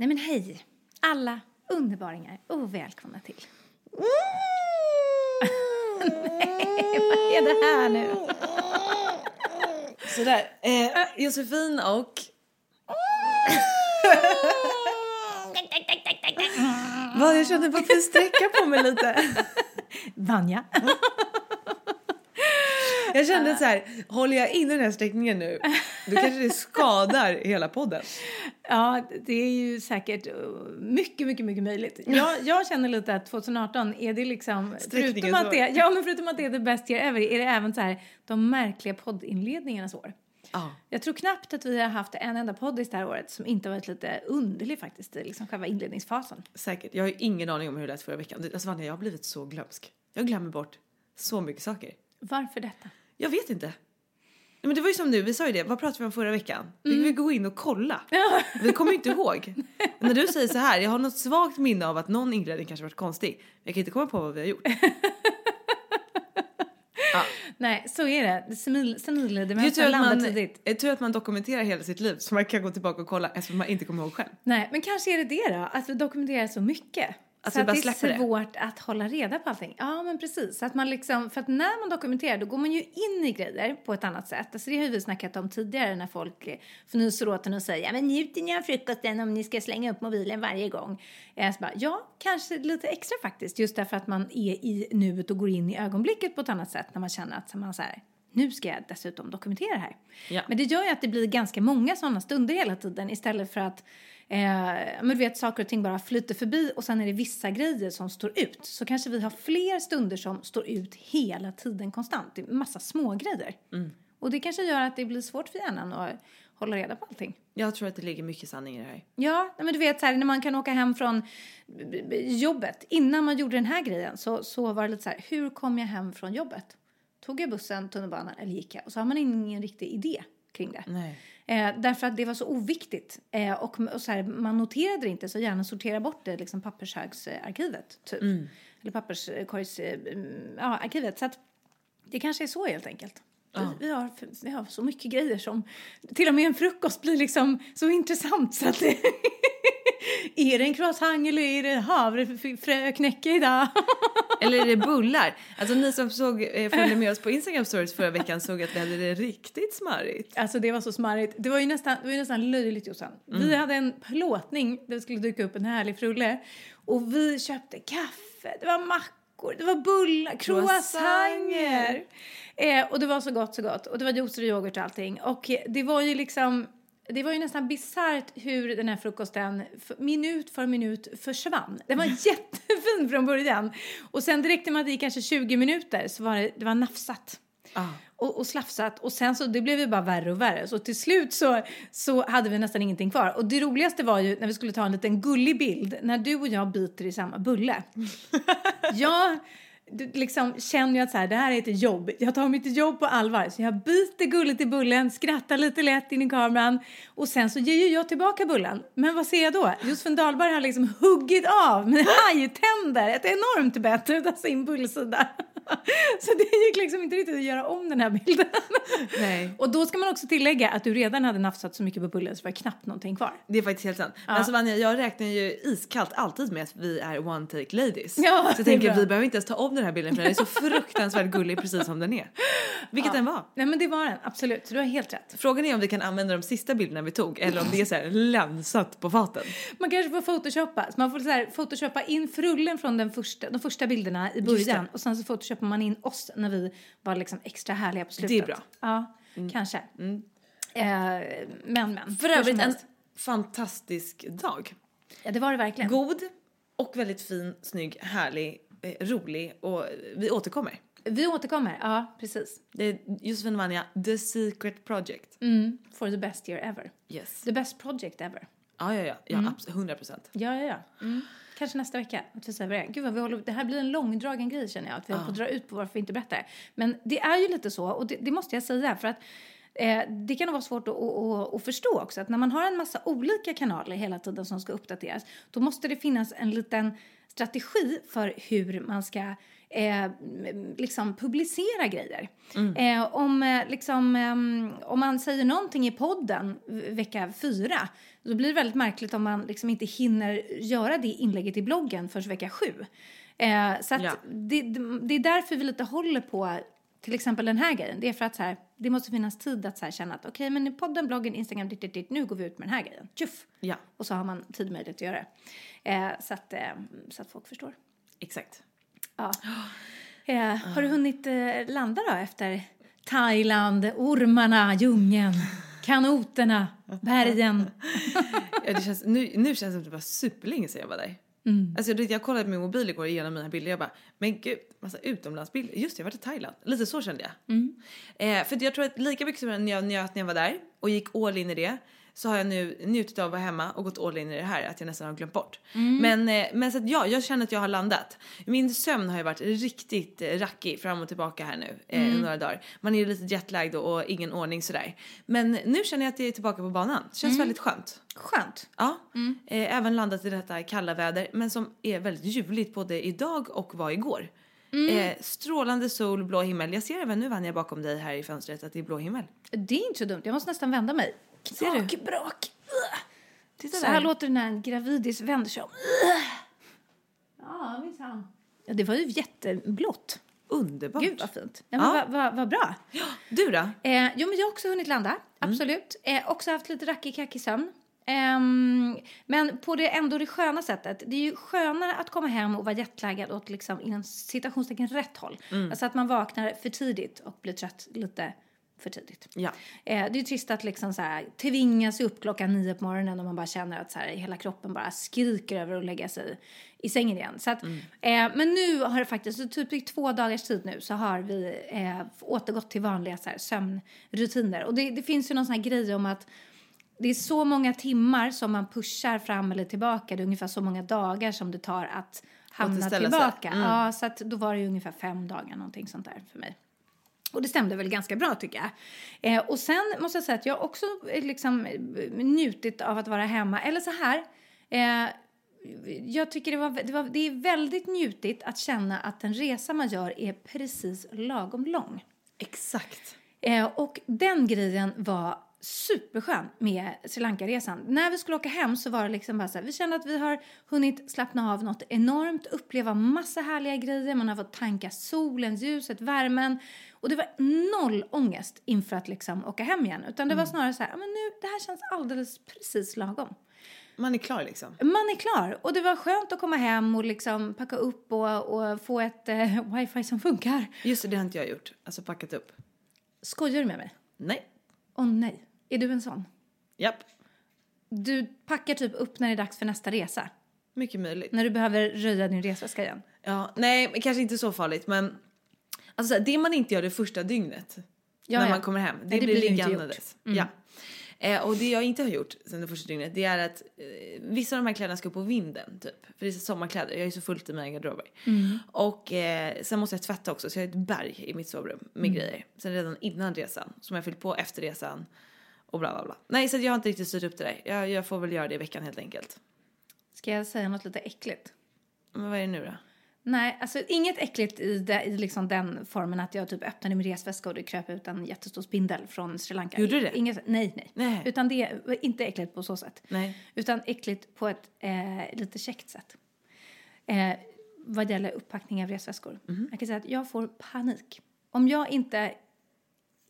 Nej men hej, alla underbaringar och välkomna till... Nej, vad är det här nu? Sådär. Eh, Josefin och... Vad, jag kände bara att sträcka på mig lite. Vanja. Jag kände så här, håller jag inne den här sträckningen nu, då kanske det skadar hela podden. Ja, det är ju säkert uh, mycket, mycket, mycket möjligt. Jag, jag känner lite att 2018 är det liksom, förutom att det, ja, men förutom att det är the best year ever, är det även så här de märkliga poddinledningarnas år. Ja. Jag tror knappt att vi har haft en enda poddis det här året som inte varit lite underlig faktiskt i liksom själva inledningsfasen. Säkert. Jag har ju ingen aning om hur det lät förra veckan. Alltså Vanja, jag har blivit så glömsk. Jag glömmer bort så mycket saker. Varför detta? Jag vet inte. Men det var ju som nu, vi sa ju det, vad pratade vi om förra veckan? Vi vill gå in och kolla. Vi kommer ju inte ihåg. Men när du säger så här, jag har något svagt minne av att någon inredning kanske varit konstig. Men jag kan inte komma på vad vi har gjort. ja. Nej, så är det. Senil, Det är senildemens tur att, landar man, tidigt. är tur att man dokumenterar hela sitt liv så man kan gå tillbaka och kolla eftersom man inte kommer ihåg själv. Nej, men kanske är det det då, att vi dokumenterar så mycket. Att så att det är släpper det. svårt att hålla reda på allting. Ja, men precis. Så att man liksom, för att när man dokumenterar då går man ju in i grejer på ett annat sätt. Alltså det har ju vi snackat om tidigare när folk eh, fnyser åt en och säger ja men njuter ni av frukosten om ni ska slänga upp mobilen varje gång? Eh, så bara, ja, kanske lite extra faktiskt. Just därför att man är i nuet och går in i ögonblicket på ett annat sätt när man känner att man så här, nu ska jag dessutom dokumentera det här. Ja. Men det gör ju att det blir ganska många sådana stunder hela tiden istället för att eh, men du vet, saker och ting bara flyter förbi och sen är det vissa grejer som står ut. Så kanske vi har fler stunder som står ut hela tiden konstant. Det är massa små grejer. Och det kanske gör att det blir svårt för hjärnan att hålla reda på allting. Jag tror att det ligger mycket sanning i det här. Ja, men du vet så här, när man kan åka hem från b- jobbet. Innan man gjorde den här grejen så, så var det lite så här, hur kom jag hem från jobbet? Tog jag bussen, tunnelbanan eller gick jag? Och så har man ingen riktig idé kring det. Nej. Eh, därför att det var så oviktigt. Eh, och och så här, man noterade det inte så gärna sortera bort det liksom pappershögsarkivet. Typ. Eller papperskorgsarkivet. Ja, arkivet. så att det kanske är så helt enkelt. Vi, vi, har, vi har så mycket grejer som till och med en frukost blir liksom så intressant så att det, Är det en croissant eller är det havrefröknäcke idag? Eller är det bullar? Alltså ni som såg, eh, följde med oss på Instagram stories förra veckan såg att vi hade det riktigt smarrigt. Alltså det var så smarrigt. Det var ju nästan, det var ju nästan löjligt Jossan. Vi hade en plåtning där det skulle dyka upp en härlig frulle. Och vi köpte kaffe, det var mackor, det var bullar, croissanter. Eh, och det var så gott, så gott. Och det var juicer och yoghurt och allting. Och det var ju liksom, det var ju nästan bisarrt hur den här frukosten minut för minut försvann. Den var jättefin från början. Och sen direkt när man hade i kanske 20 minuter så var det, det var nafsat och, och slafsat och sen så det blev ju bara värre och värre så till slut så, så hade vi nästan ingenting kvar och det roligaste var ju när vi skulle ta en liten gullig bild när du och jag biter i samma bulle. jag du liksom känner ju att så här, det här är ett jobb. Jag tar mitt jobb på allvar. Så jag biter gulligt i bullen, skrattar lite lätt in i kameran och sen så ger ju jag tillbaka bullen. Men vad ser jag då? Josefin Dahlberg har liksom huggit av med hajtänder ett enormt bett utav sin bullsida. Så det gick liksom inte riktigt att göra om den här bilden. Nej. Och då ska man också tillägga att du redan hade nafsat så mycket på bullen så det var knappt någonting kvar. Det är faktiskt helt sant. Men alltså Vanja, jag räknar ju iskallt alltid med att vi är one take ladies. Ja, så jag det tänker bra. vi behöver inte ens ta om den här bilden för den är så fruktansvärt gullig precis som den är. Vilket den var. Nej men det var den, absolut. Du har helt rätt. Frågan är om vi kan använda de sista bilderna vi tog eller om det är så här länsat på faten. Man kanske får photoshoppa. Så man får så här, photoshoppa in frullen från den första, de första bilderna i början och sen så photoshoppar man in oss när vi var liksom extra härliga på slutet. Det är bra. Ja, kanske. Eh, men men. För övrigt en fantastisk dag. Ja, det var det verkligen. God och väldigt fin, snygg, härlig, rolig och vi återkommer. Vi återkommer. Ja, precis. Det är Josefin Vanja, The Secret Project. Mm, for the best year ever. Yes. The best project ever. Ja, ja, ja, ja Mm. absolut, 100 procent. Ja, ja, ja. Mm. Kanske nästa vecka att vi säger det. Gud vad vi håller, det här blir en långdragen grej känner jag. Att vi får dra ut på varför vi inte berättar. Men det är ju lite så och det, det måste jag säga för att eh, det kan vara svårt att, att, att, att förstå också att när man har en massa olika kanaler hela tiden som ska uppdateras då måste det finnas en liten strategi för hur man ska eh, liksom publicera grejer. Eh, om, eh, liksom, ehm, om man säger någonting i podden vecka fyra då blir det väldigt märkligt om man liksom inte hinner göra det inlägget i bloggen förrän vecka sju. Eh, så att Ja. det, det är därför vi lite håller på till exempel den här grejen. Det är för att så här, det måste finnas tid att så här känna att okej, men i podden, bloggen, Instagram, ditt, ditt, ditt, nu går vi ut med den här grejen. Tjuff! Ja, Och så har man tid och möjlighet att göra det. Eh, så, att, eh, så att folk förstår. exakt. Ja. Eh, har du hunnit eh, landa då efter Thailand, ormarna, djungeln, kanoterna, bergen? Ja, det känns, nu, nu känns det som att det var superlänge sedan jag var där. Mm. Alltså, jag kollade på min mobil igår igenom mina bilder jag bara, men gud, massa utomlandsbilder. Just det, jag var i Thailand. Lite så kände jag. Mm. Eh, för jag tror att lika mycket som jag njöt när jag var där och gick all in i det så har jag nu njutit av att vara hemma och gått all in i det här att jag nästan har glömt bort. Mm. Men, eh, men så att ja, jag känner att jag har landat. Min sömn har ju varit riktigt eh, rackig fram och tillbaka här nu eh, Mm. några dagar. Man är ju lite jetlagd och, och ingen ordning sådär. Men nu känner jag att jag är tillbaka på banan. Det känns väldigt skönt. Skönt. Ja, eh, även landat i detta kalla väder men som är väldigt ljuvligt både idag och var igår. Eh, strålande sol, blå himmel. Jag ser även nu Vanja bakom dig här i fönstret att det är blå himmel. Det är inte så dumt. Jag måste nästan vända mig. Ser du? Brak. Titta Så här låter det när en gravidis vänder sig om. Ja, minsann. Ja, det var ju jätteblått. Underbart. Gud vad fint. Ja, men Ja. vad, vad, vad bra. Du då? Eh, jo, men jag har också hunnit landa. Absolut. Eh, också haft lite rackig sömn. Ehm, men på det ändå det sköna sättet. Det är ju skönare att komma hem och vara jetlaggad åt liksom inom citationstecken rätt håll. Alltså att man vaknar för tidigt och blir trött lite för tidigt. Ja. Eh, det är ju trist att liksom så här, tvingas upp klockan nio på morgonen och man bara känner att så här, hela kroppen bara skriker över att lägga sig i sängen igen. Så att, eh, men nu har det faktiskt, så typ i två dagars tid nu så har vi eh, återgått till vanliga så här, sömnrutiner. Och det, det finns ju någon sån här grej om att det är så många timmar som man pushar fram eller tillbaka. Det är ungefär så många dagar som det tar att hamna tillbaka. Ja, så att då var det ju ungefär fem dagar någonting sånt där för mig. Och det stämde väl ganska bra tycker jag. Eh, och sen måste jag säga att jag också eh, liksom eh, njutit av att vara hemma. Eller så här. Eh, jag tycker det, var, det, var, det är väldigt njutigt att känna att den resa man gör är precis lagom lång. Exakt. Eh, och den grejen var superskön med Sri Lanka-resan. När vi skulle åka hem så var det liksom bara så här, vi kände att vi har hunnit slappna av något enormt, uppleva massa härliga grejer, man har fått tanka solen, ljuset, värmen. Och det var noll ångest inför att liksom åka hem igen. Utan det var snarare så här, "Ja, men nu, det här känns alldeles precis lagom. Man är klar liksom. Man är klar och det var skönt att komma hem och liksom packa upp och, och få ett eh, wifi som funkar. Just det, det har inte jag gjort. Alltså packat upp. Skojar du med mig? Nej. Åh nej, är du en sån? Japp. Du packar typ upp när det är dags för nästa resa. Mycket möjligt. När du behöver röja din resväska igen. Ja, nej, kanske inte så farligt men alltså det man inte gör det första dygnet Ja, när ja. man kommer hem, det, Nej, det blir liggandes. Mm. Ja. Eh, och det jag inte har gjort sen det första dygnet det är att eh, vissa av de här kläderna ska upp på vinden typ. För det är sommarkläder, jag är så fullt i mina garderober. Och eh, sen måste jag tvätta också så jag har ett berg i mitt sovrum med grejer. Sen redan innan resan som jag fyllt på efter resan. Och bla bla bla. Nej så jag har inte riktigt styrt upp det där. Jag, jag får väl göra det i veckan helt enkelt. Ska jag säga något lite äckligt? Men vad är det nu då? Nej, alltså inget äckligt i, det, i liksom den formen att jag typ öppnade min resväska och det kröp ut en jättestor spindel från Sri Lanka. Gjorde du det? Inget, nej, nej, Nej. Utan det var inte äckligt på så sätt. Nej. Utan äckligt på ett eh, lite käckt sätt. Eh, vad gäller upppackning av resväskor. Mhm. Jag kan säga att jag får panik. Om jag inte,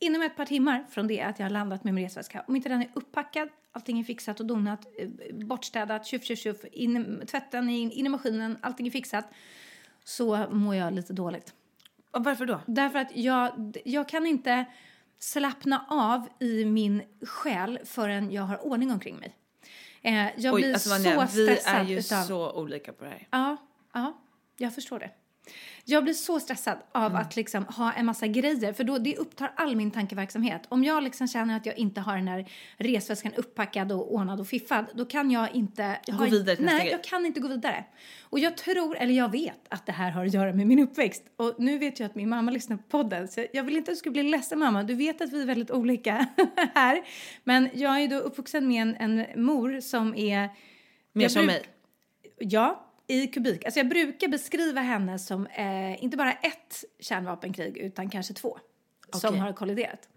inom ett par timmar från det att jag har landat med min resväska, om inte den är upppackad, allting är fixat och donat, eh, bortstädat, tjuff, tjuff, tjuff, in, tvätten in, in i maskinen, allting är fixat, så mår jag lite dåligt. Och varför då? Därför att jag, jag kan inte slappna av i min själ förrän jag har ordning omkring mig. Eh, jag blir så Vanja, vi stressad är ju utav... så olika på det här. Ja, ja, jag förstår det. Jag blir så stressad av att liksom ha en massa grejer för då det upptar all min tankeverksamhet. Om jag liksom känner att jag inte har den här resväskan upppackad och ordnad och fiffad då kan jag inte Gå ha, vidare till Nej, jag kan inte gå vidare. Och jag tror, eller jag vet att det här har att göra med min uppväxt. Och nu vet jag att min mamma lyssnar på podden så jag vill inte att du ska bli ledsen mamma. Du vet att vi är väldigt olika här. Men jag är ju då uppvuxen med en, en mor som är Mer som bruk- mig. Ja, i kubik. Alltså jag brukar beskriva henne som eh, inte bara ett kärnvapenkrig utan kanske två som Okej. har kolliderat.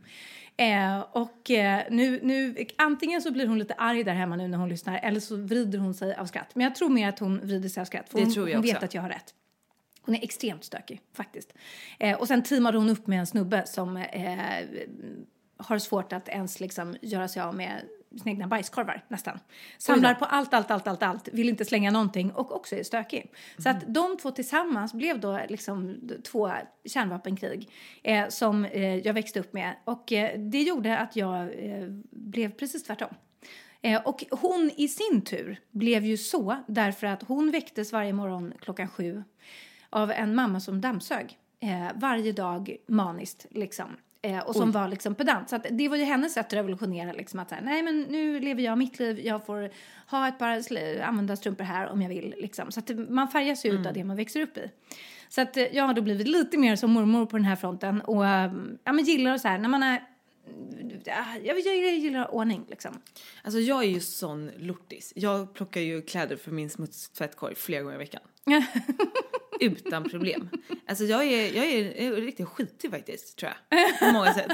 Eh, och eh, nu, nu, antingen så blir hon lite arg där hemma nu när hon lyssnar eller så vrider hon sig av skratt. Men jag tror mer att hon vrider sig av skratt för hon, hon vet också. att jag har rätt. Hon är extremt stökig faktiskt. Eh, och sen teamade hon upp med en snubbe som eh, har svårt att ens liksom göra sig av med sina egna bajskorvar nästan. Samlar på allt, allt, allt, allt, allt, vill inte slänga någonting och också är stökig. Så att de två tillsammans blev då liksom två kärnvapenkrig eh, som eh, jag växte upp med. Och eh, det gjorde att jag eh, blev precis tvärtom. Eh, och hon i sin tur blev ju så därför att hon väcktes varje morgon klockan sju av en mamma som dammsög eh, varje dag maniskt liksom. Eh, och som var liksom pedant. Så det var ju hennes sätt att revolutionera liksom att säga, nej men nu lever jag mitt liv, jag får ha ett par använda strumpor här om jag vill liksom. Så man färgas ju ut av det man växer upp i. Så att eh, jag har då blivit lite mer som mormor på den här fronten och eh, ja men gillar så här när man är Ja, jag, jag, jag gillar ordning liksom. Alltså jag är ju sån lortis. Jag plockar ju kläder för min smutstvättkorg flera gånger i veckan. Utan problem. Alltså jag är, jag är, jag är riktigt skitig faktiskt tror jag. På många sätt.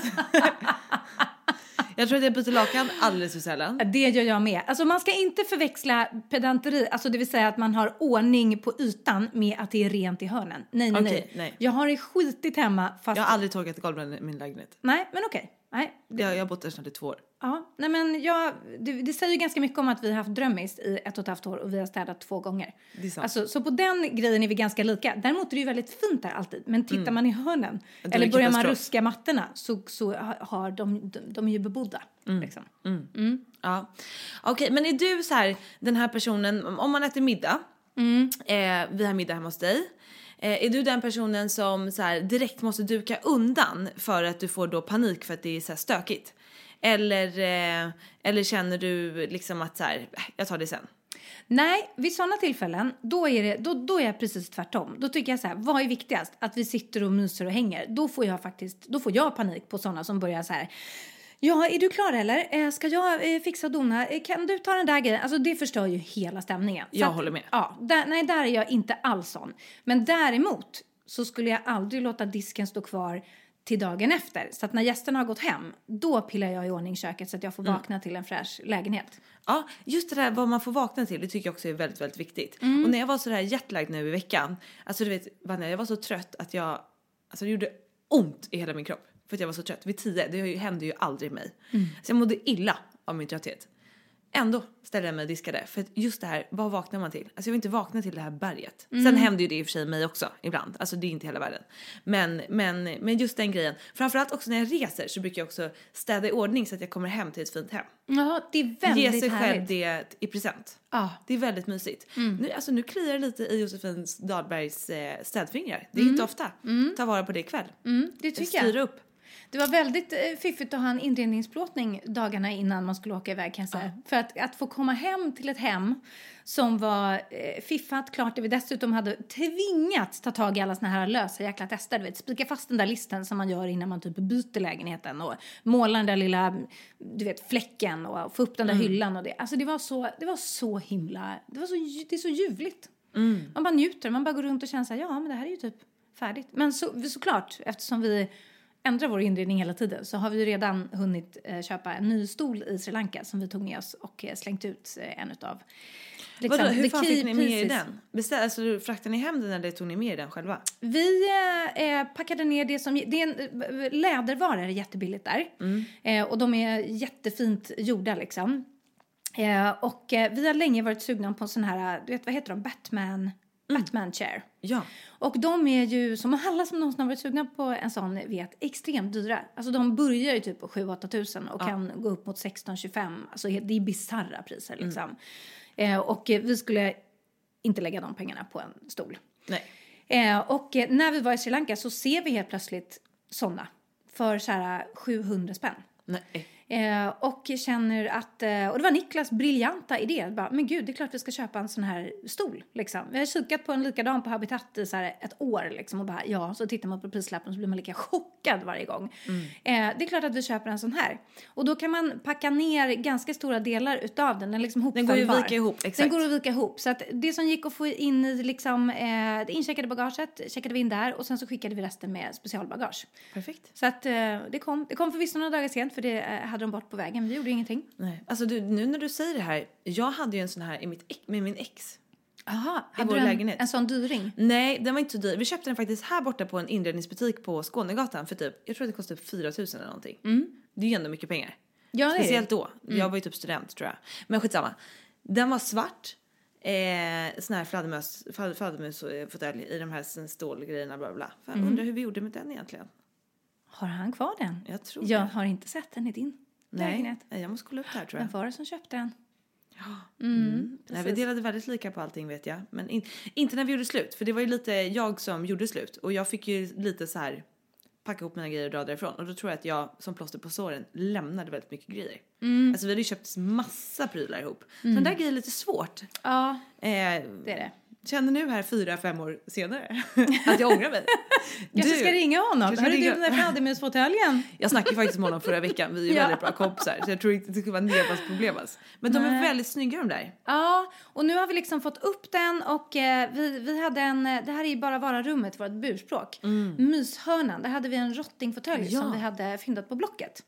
jag tror att jag byter lakan alldeles för sällan. Det gör jag med. Alltså man ska inte förväxla pedanteri, alltså det vill säga att man har ordning på ytan med att det är rent i hörnen. Nej, nej, Okej, nej. Jag har det skitigt hemma fast... Jag har aldrig torkat golven i min lägenhet. Nej, men okej. Nej. Jag, jag har bott där snart i två år. Ja, nej men jag, det, det säger ju ganska mycket om att vi har haft drömmis i ett och ett halvt år och vi har städat två gånger. Det är sant. Alltså, så på den grejen är vi ganska lika. Däremot är det ju väldigt fint där alltid. Men tittar man i hörnen Mm. Eller det börjar man ruska mattorna så, så har de, de, de är ju bebodda. Mm. Liksom. Ja. Okej, men är du så här den här personen, om man äter middag, eh, vi har middag hemma hos dig. Eh, är du den personen som så här, direkt måste duka undan för att du får då panik för att det är så här stökigt? Eller, eh, eller känner du liksom att så här, "Äh, jag tar det sen? Nej, vid sådana tillfällen då är, det, då, då är jag precis tvärtom. Då tycker jag så här, vad är viktigast? Att vi sitter och myser och hänger. Då får jag faktiskt, då får jag panik på sådana som börjar så här. Ja, är du klar eller? Eh, ska jag eh, fixa och dona? Eh, kan du ta den där grejen? Alltså det förstör ju hela stämningen. Jag att- håller med. Ja, där, nej där är jag inte alls sån. Men däremot så skulle jag aldrig låta disken stå kvar till dagen efter. Så att när gästerna har gått hem, då pillar jag i ordning köket så att jag får vakna till en fräsch lägenhet. Ja, just det där vad man får vakna till, det tycker jag också är väldigt, väldigt viktigt. Och när jag var så där jetlagged nu i veckan, alltså du vet Vanja, jag var så trött att jag, alltså det gjorde ont i hela min kropp. För att jag var så trött. Vid tio, det hände ju aldrig mig. Så jag mådde illa av min trötthet. Ändå ställde jag mig och diskade. För just det här, vad vaknar man till? Alltså jag vill inte vakna till det här berget. Sen händer ju det i och för sig mig också ibland. Alltså det är inte hela världen. Men, men, men just den grejen. Framförallt också när jag reser så brukar jag också städa i ordning så att jag kommer hem till ett fint hem. Ja, det är väldigt Ge sig själv härligt. det i present. Ja. Det är väldigt mysigt. Nu, alltså, nu kliar det lite i Josefins Dahlbergs eh, städfingrar. Det är inte ofta. Ta vara på det ikväll. Mm, det tycker Styra jag. upp. Det var väldigt eh, fiffigt att ha en inredningsplåtning dagarna innan man skulle åka iväg kan jag säga. För att, att få komma hem till ett hem som var eh, fiffat, klart, där vi dessutom hade tvingats ta tag i alla såna här lösa jäkla tester. Du vet, spika fast den där listen som man gör innan man typ byter lägenheten och måla den där lilla, du vet, fläcken och få upp den där hyllan och det. Alltså det var så, det var så himla, det var så, det är så ljuvligt. Man bara njuter, man bara går runt och känner så här, ja men det här är ju typ färdigt. Men så, såklart, eftersom vi ändrar vår inredning hela tiden så har vi ju redan hunnit eh, köpa en ny stol i Sri Lanka som vi tog med oss och eh, slängt ut eh, en utav. Liksom, Vadå, hur fan fick ni med er den? Beställ, alltså, du- fraktade ni hem den eller tog ni med er den själva? Vi eh, packade ner det som... Det är en, lädervaror är jättebilligt där. Eh, och de är jättefint gjorda liksom. Eh, och vi har länge varit sugna på en sån här, du vet vad heter de, Batman, Batman chair. Ja. Och de är ju, som alla som någonsin har varit sugna på en sån vet, extremt dyra. Alltså de börjar ju typ på 7-8 tusen och kan gå upp mot 16-25. Alltså det är bisarra priser liksom. Eh, och vi skulle inte lägga de pengarna på en stol. Nej. Eh, och eh, när vi var i Sri Lanka så ser vi helt plötsligt såna för så här 700 spänn. Nej. Eh, och känner att, eh, och det var Niklas briljanta idé, bara, men gud det är klart vi ska köpa en sån här stol liksom. Vi har kikat på en likadan på Habitat i så här ett år liksom och bara ja, så tittar man på prislappen så blir man lika chockad varje gång. Eh, det är klart att vi köper en sån här. Och då kan man packa ner ganska stora delar utav den, den är liksom Den går att vika ihop, Den exakt. går att vika ihop. Så att det som gick att få in i liksom, eh, det incheckade bagaget checkade vi in där och sen så skickade vi resten med specialbagage. Perfekt. Så att eh, det kom. Det kom förvisso några dagar sent för det eh, hade de bort på vägen. Vi gjorde ingenting. Nej. Alltså du, nu när du säger det här, jag hade ju en sån här i mitt, med min ex. Jaha, I hade vår du en, lägenhet. en sån dyring? Nej, den var inte så dyr. Vi köpte den faktiskt här borta på en inredningsbutik på Skånegatan för typ, jag tror att det kostade 4 000 eller någonting. Det är ju ändå mycket pengar. Ja, är det. Speciellt då. Jag var ju typ student tror jag. Men skitsamma. Den var svart. Eh, sån här fladdermös, fladder- fladdermusfåtölj i de här stålgrejerna bla bla. Fan, Undrar hur vi gjorde med den egentligen. Har han kvar den? Jag tror Jag det. har inte sett den i din Nej, lägenhet. nej, jag måste kolla upp det här tror Vem jag. var det som köpte den? Nej, vi delade väldigt lika på allting vet jag. Men in, inte när vi gjorde slut. För det var ju lite jag som gjorde slut. Och jag fick ju lite så här packa ihop mina grejer och dra därifrån. Och då tror jag att jag som plåster på såren lämnade väldigt mycket grejer. Alltså vi hade ju köpt massa prylar ihop. Så den där grejen är lite svårt. Ja, Eh, det är det. Känner nu här fyra, fem år senare att jag ångrar mig. Jag ska ringa honom. kanske Hörru du, den där fladdermusfåtöljen. Jag snackade faktiskt med honom förra veckan. Vi är Ja. väldigt bra kompisar. Så jag tror inte det skulle vara Nevas problem alls. Men de är Nej. väldigt snygga de där. Ja, och nu har vi liksom fått upp den och eh, vi, vi hade en, eh, det här är ju bara vara-rummet, vårt burspråk. Myshörnan, där hade vi en rottingfåtölj Ja. som vi hade fyndat på Blocket.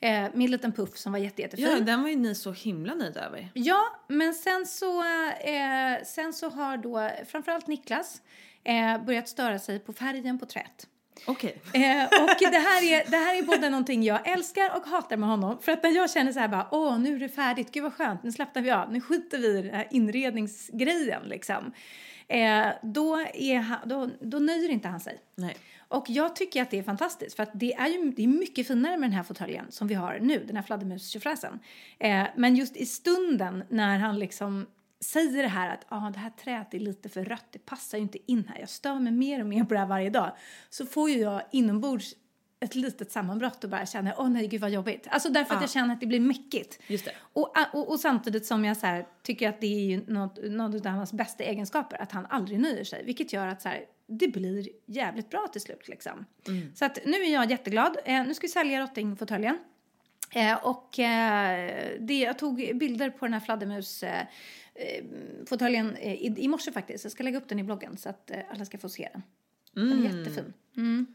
Eh, med en liten puff som var jätte, jättefin. Ja, den var ju ni så himla nöjda över. Ja, men sen så, eh, sen så har då framförallt Niklas eh, börjat störa sig på färgen på träet. Okej. Eh, och det här, är, det här är både någonting jag älskar och hatar med honom. För att när jag känner så här bara, åh nu är det färdigt, gud vad skönt, nu slappnar vi av, nu skiter vi i den här inredningsgrejen liksom. Eh, då, är han, då, då nöjer inte han sig. Nej. Och jag tycker att det är fantastiskt för att det är ju det är mycket finare med den här fåtöljen som vi har nu, den här fladdermustjofräsen. Eh, men just i stunden när han liksom säger det här att ah, det här träet är lite för rött, det passar ju inte in här, jag stör mig mer och mer på det här varje dag. Så får ju jag inombords ett litet sammanbrott och bara känner åh nej gud vad jobbigt. Alltså därför att jag känner att det blir mäckigt. Just det. Och, och, och samtidigt som jag så här, tycker att det är ju något, något av hans bästa egenskaper, att han aldrig nöjer sig. Vilket gör att så här, det blir jävligt bra till slut liksom. Så att nu är jag jätteglad. Eh, nu ska vi sälja rottingfåtöljen. Eh, och eh, det, jag tog bilder på den här fladdermus eh, eh, eh, i, i morse faktiskt. Jag ska lägga upp den i bloggen så att eh, alla ska få se den. Den är jättefin. Mm.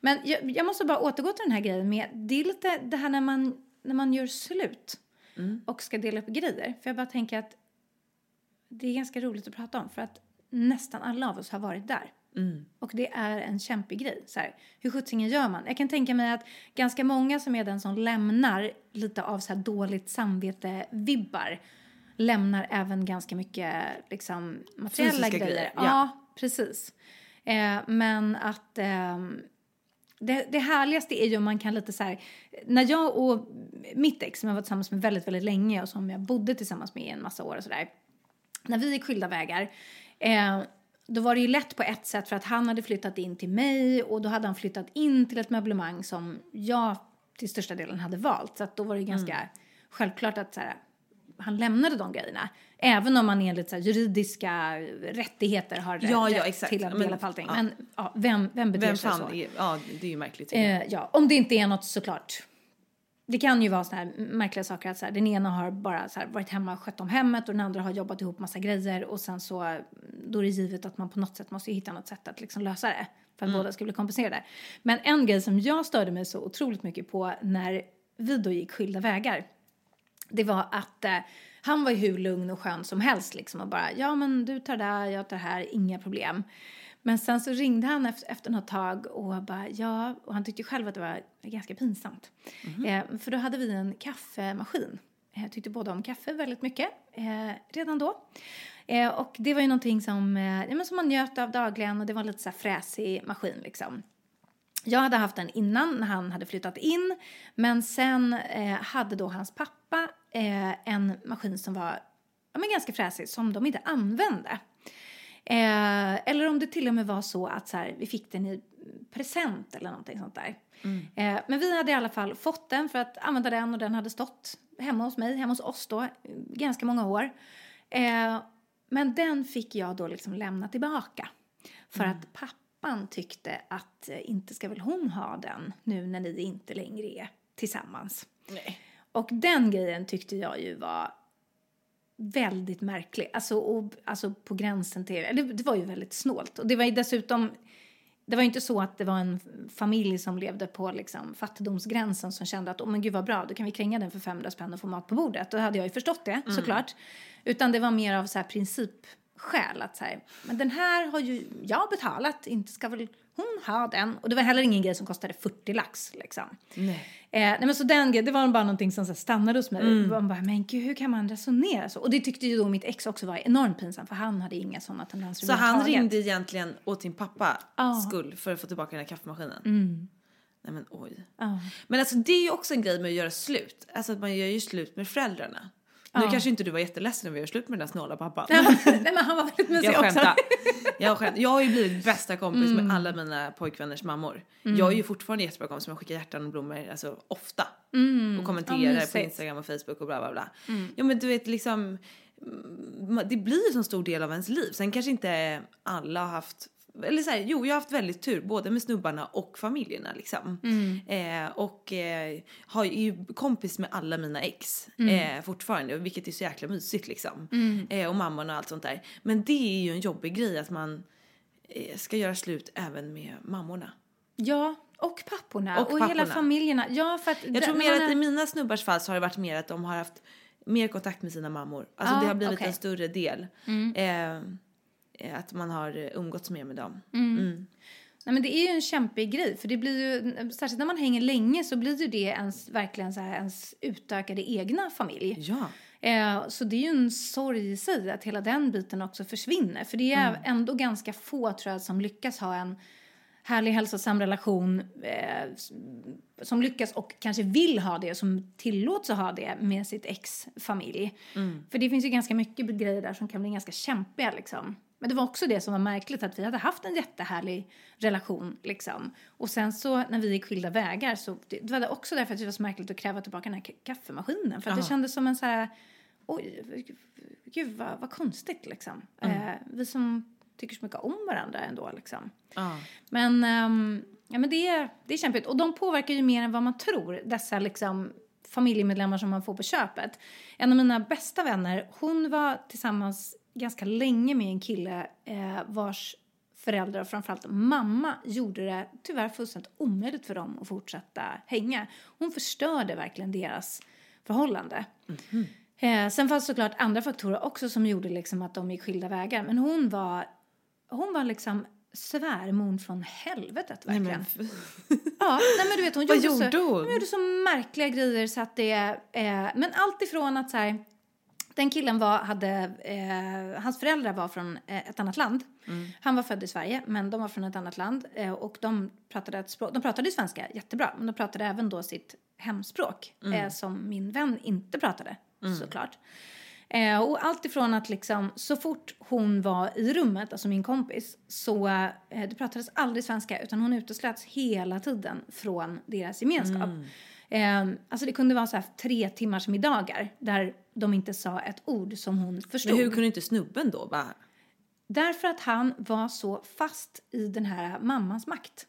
Men jag, jag måste bara återgå till den här grejen med, det är lite det här när man, när man gör slut och ska dela upp grejer. För jag bara tänker att det är ganska roligt att prata om för att nästan alla av oss har varit där. Och det är en kämpig grej. Så här, hur sjuttsingen gör man? Jag kan tänka mig att ganska många som är den som lämnar lite av så dåligt samvete-vibbar lämnar även ganska mycket liksom, materiella Fysiska grejer. grejer, Ja, ja. precis. Eh, men att ehm, det, det härligaste är ju om man kan lite så här, när jag och mitt ex som jag var tillsammans med väldigt, väldigt länge och som jag bodde tillsammans med i en massa år och sådär. När vi gick skilda vägar, eh, då var det ju lätt på ett sätt för att han hade flyttat in till mig och då hade han flyttat in till ett möblemang som jag till största delen hade valt. Så att då var det ganska Mm. självklart att så här, han lämnade de grejerna. Även om man enligt så här, juridiska rättigheter har rätt, Ja, ja, rätt exakt. till att dela på allting. ja. Men ja, vem, vem beter Vem sig så? är, ja det är ju märkligt. Eh, ja, om det inte är något såklart. Det kan ju vara såna här märkliga saker att så här, den ena har bara så här, varit hemma och skött om hemmet och den andra har jobbat ihop massa grejer och sen så mm, då är det givet att man på något sätt måste hitta något sätt att liksom lösa det för att båda ska bli kompenserade. Men en grej som jag störde mig så otroligt mycket på när vi då gick skilda vägar det var att eh, han var hur lugn och skön som helst liksom och bara ja men du tar där, jag tar det här, inga problem. Men sen så ringde han efter, efter något tag och bara ja, och han tyckte själv att det var ganska pinsamt. Eh, för då hade vi en kaffemaskin. Eh, Jag tyckte båda om kaffe väldigt mycket eh, redan då. Eh, och det var ju någonting som, eh, ja, som man njöt av dagligen och det var en lite så här fräsig maskin liksom. Jag hade haft den innan när han hade flyttat in. Men sen eh, hade då hans pappa eh, en maskin som var ja, men ganska fräsig som de inte använde. Eh, eller om det till och med var så att så här, vi fick den i present eller någonting sånt där. Eh, men vi hade i alla fall fått den för att använda den och den hade stått hemma hos mig, hemma hos oss då, ganska många år. Eh, men den fick jag då liksom lämna tillbaka. För att pappan tyckte att eh, inte ska väl hon ha den nu när ni inte längre är tillsammans. Nej. Och den grejen tyckte jag ju var väldigt märklig. Alltså, och, alltså på gränsen till... Det, det var ju väldigt snålt. Och det var ju dessutom... Det var ju inte så att det var en familj som levde på liksom fattigdomsgränsen som kände att oh, men gud vad bra, då kan vi kränga den för 500 spänn och få mat på bordet. Då hade jag ju förstått det såklart. Utan det var mer av så här principskäl att så här, men den här har ju jag betalat, inte ska väl hon ha den? Och det var heller ingen grej som kostade 40 lax liksom. Nej. Eh, nej men så den det var bara någonting som så stannade hos mig. Man bara, men gud hur kan man resonera så? Och det tyckte ju då mitt ex också var enormt pinsamt för han hade inga sådana tendenser Så han ringde egentligen åt sin pappa Ja. skull för att få tillbaka den här kaffemaskinen? Nej men oj. Ja. Men alltså det är ju också en grej med att göra slut. Alltså att man gör ju slut med föräldrarna. Nu kanske inte du var jätteledsen när vi gör slut med den där snåla pappan. nej men han var väldigt mysig Jag också. skämtar. Jag, skämt, jag har ju blivit bästa kompis med alla mina pojkvänners mammor. Jag är ju fortfarande jättebra kompis med att skicka hjärtan och blommor alltså, ofta. Och kommenterar Ja, på. Instagram och Facebook och bla bla bla. Ja men du vet liksom, mm, det blir en så stor del av ens liv. Sen kanske inte alla har haft eller så här, jo, jag har haft väldigt tur både med snubbarna och familjerna liksom. Eh, och eh, har är ju kompis med alla mina ex eh, fortfarande, vilket är så jäkla mysigt liksom. Eh, och mammorna och allt sånt där. Men det är ju en jobbig grej att man eh, ska göra slut även med mammorna. Ja, och papporna. Och Och, hela papporna. familjerna. Ja, för att Jag tror mer man att är- i mina snubbars fall så har det varit mer att de har haft mer kontakt med sina mammor. Alltså Ja, det har blivit okej. en större del. Eh, eh, att man har eh, umgåtts mer med dem. Nej, men det är ju en kämpig grej. För det blir ju, särskilt när man hänger länge så blir ju det ens, verkligen så här, ens utökade egna familj. Ja. Eh, så det är ju en sorg i sig att hela den biten också försvinner. För det är ändå ganska få tror jag som lyckas ha en härlig hälsosam relation eh, som lyckas och kanske vill ha det, som tillåts att ha det med sitt ex familj. För det finns ju ganska mycket grejer där som kan bli ganska kämpiga liksom. Men det var också det som var märkligt att vi hade haft en jättehärlig relation liksom. Och sen så när vi gick skilda vägar så det, det var också därför att det var så märkligt att kräva tillbaka den här ka- kaffemaskinen. För att det kändes som en så här, oj, gud vad, vad konstigt liksom. Eh, vi som tycker så mycket om varandra ändå liksom. Ja. Men, ehm, ja, men det, är, det är kämpigt. Och de påverkar ju mer än vad man tror, dessa liksom, familjemedlemmar som man får på köpet. En av mina bästa vänner, hon var tillsammans ganska länge med en kille eh, vars föräldrar och framförallt mamma gjorde det tyvärr fullständigt omöjligt för dem att fortsätta hänga. Hon förstörde verkligen deras förhållande. Eh, sen fanns såklart andra faktorer också som gjorde liksom att de gick skilda vägar. Men hon var, hon var liksom svärmor från helvetet Nej, verkligen. men, Ja, nej men du vet hon gjorde, gjorde så, hon? hon gjorde så märkliga grejer så att det, eh, men allt ifrån att så här, den killen var, hade, eh, hans föräldrar var från eh, ett annat land. Mm. Han var född i Sverige, men de var från ett annat land. Eh, och de pratade ett språk, de pratade svenska jättebra, men de pratade även då sitt hemspråk, Mm. eh, som min vän inte pratade, såklart. Eh, och allt ifrån att liksom, så fort hon var i rummet, alltså min kompis, så eh, det pratades aldrig svenska utan hon uteslöts hela tiden från deras gemenskap. Eh, alltså det kunde vara så här tre timmars middagar där de inte sa ett ord som hon förstod. Men hur kunde inte snubben då bara... Därför att han var så fast i den här mammans makt.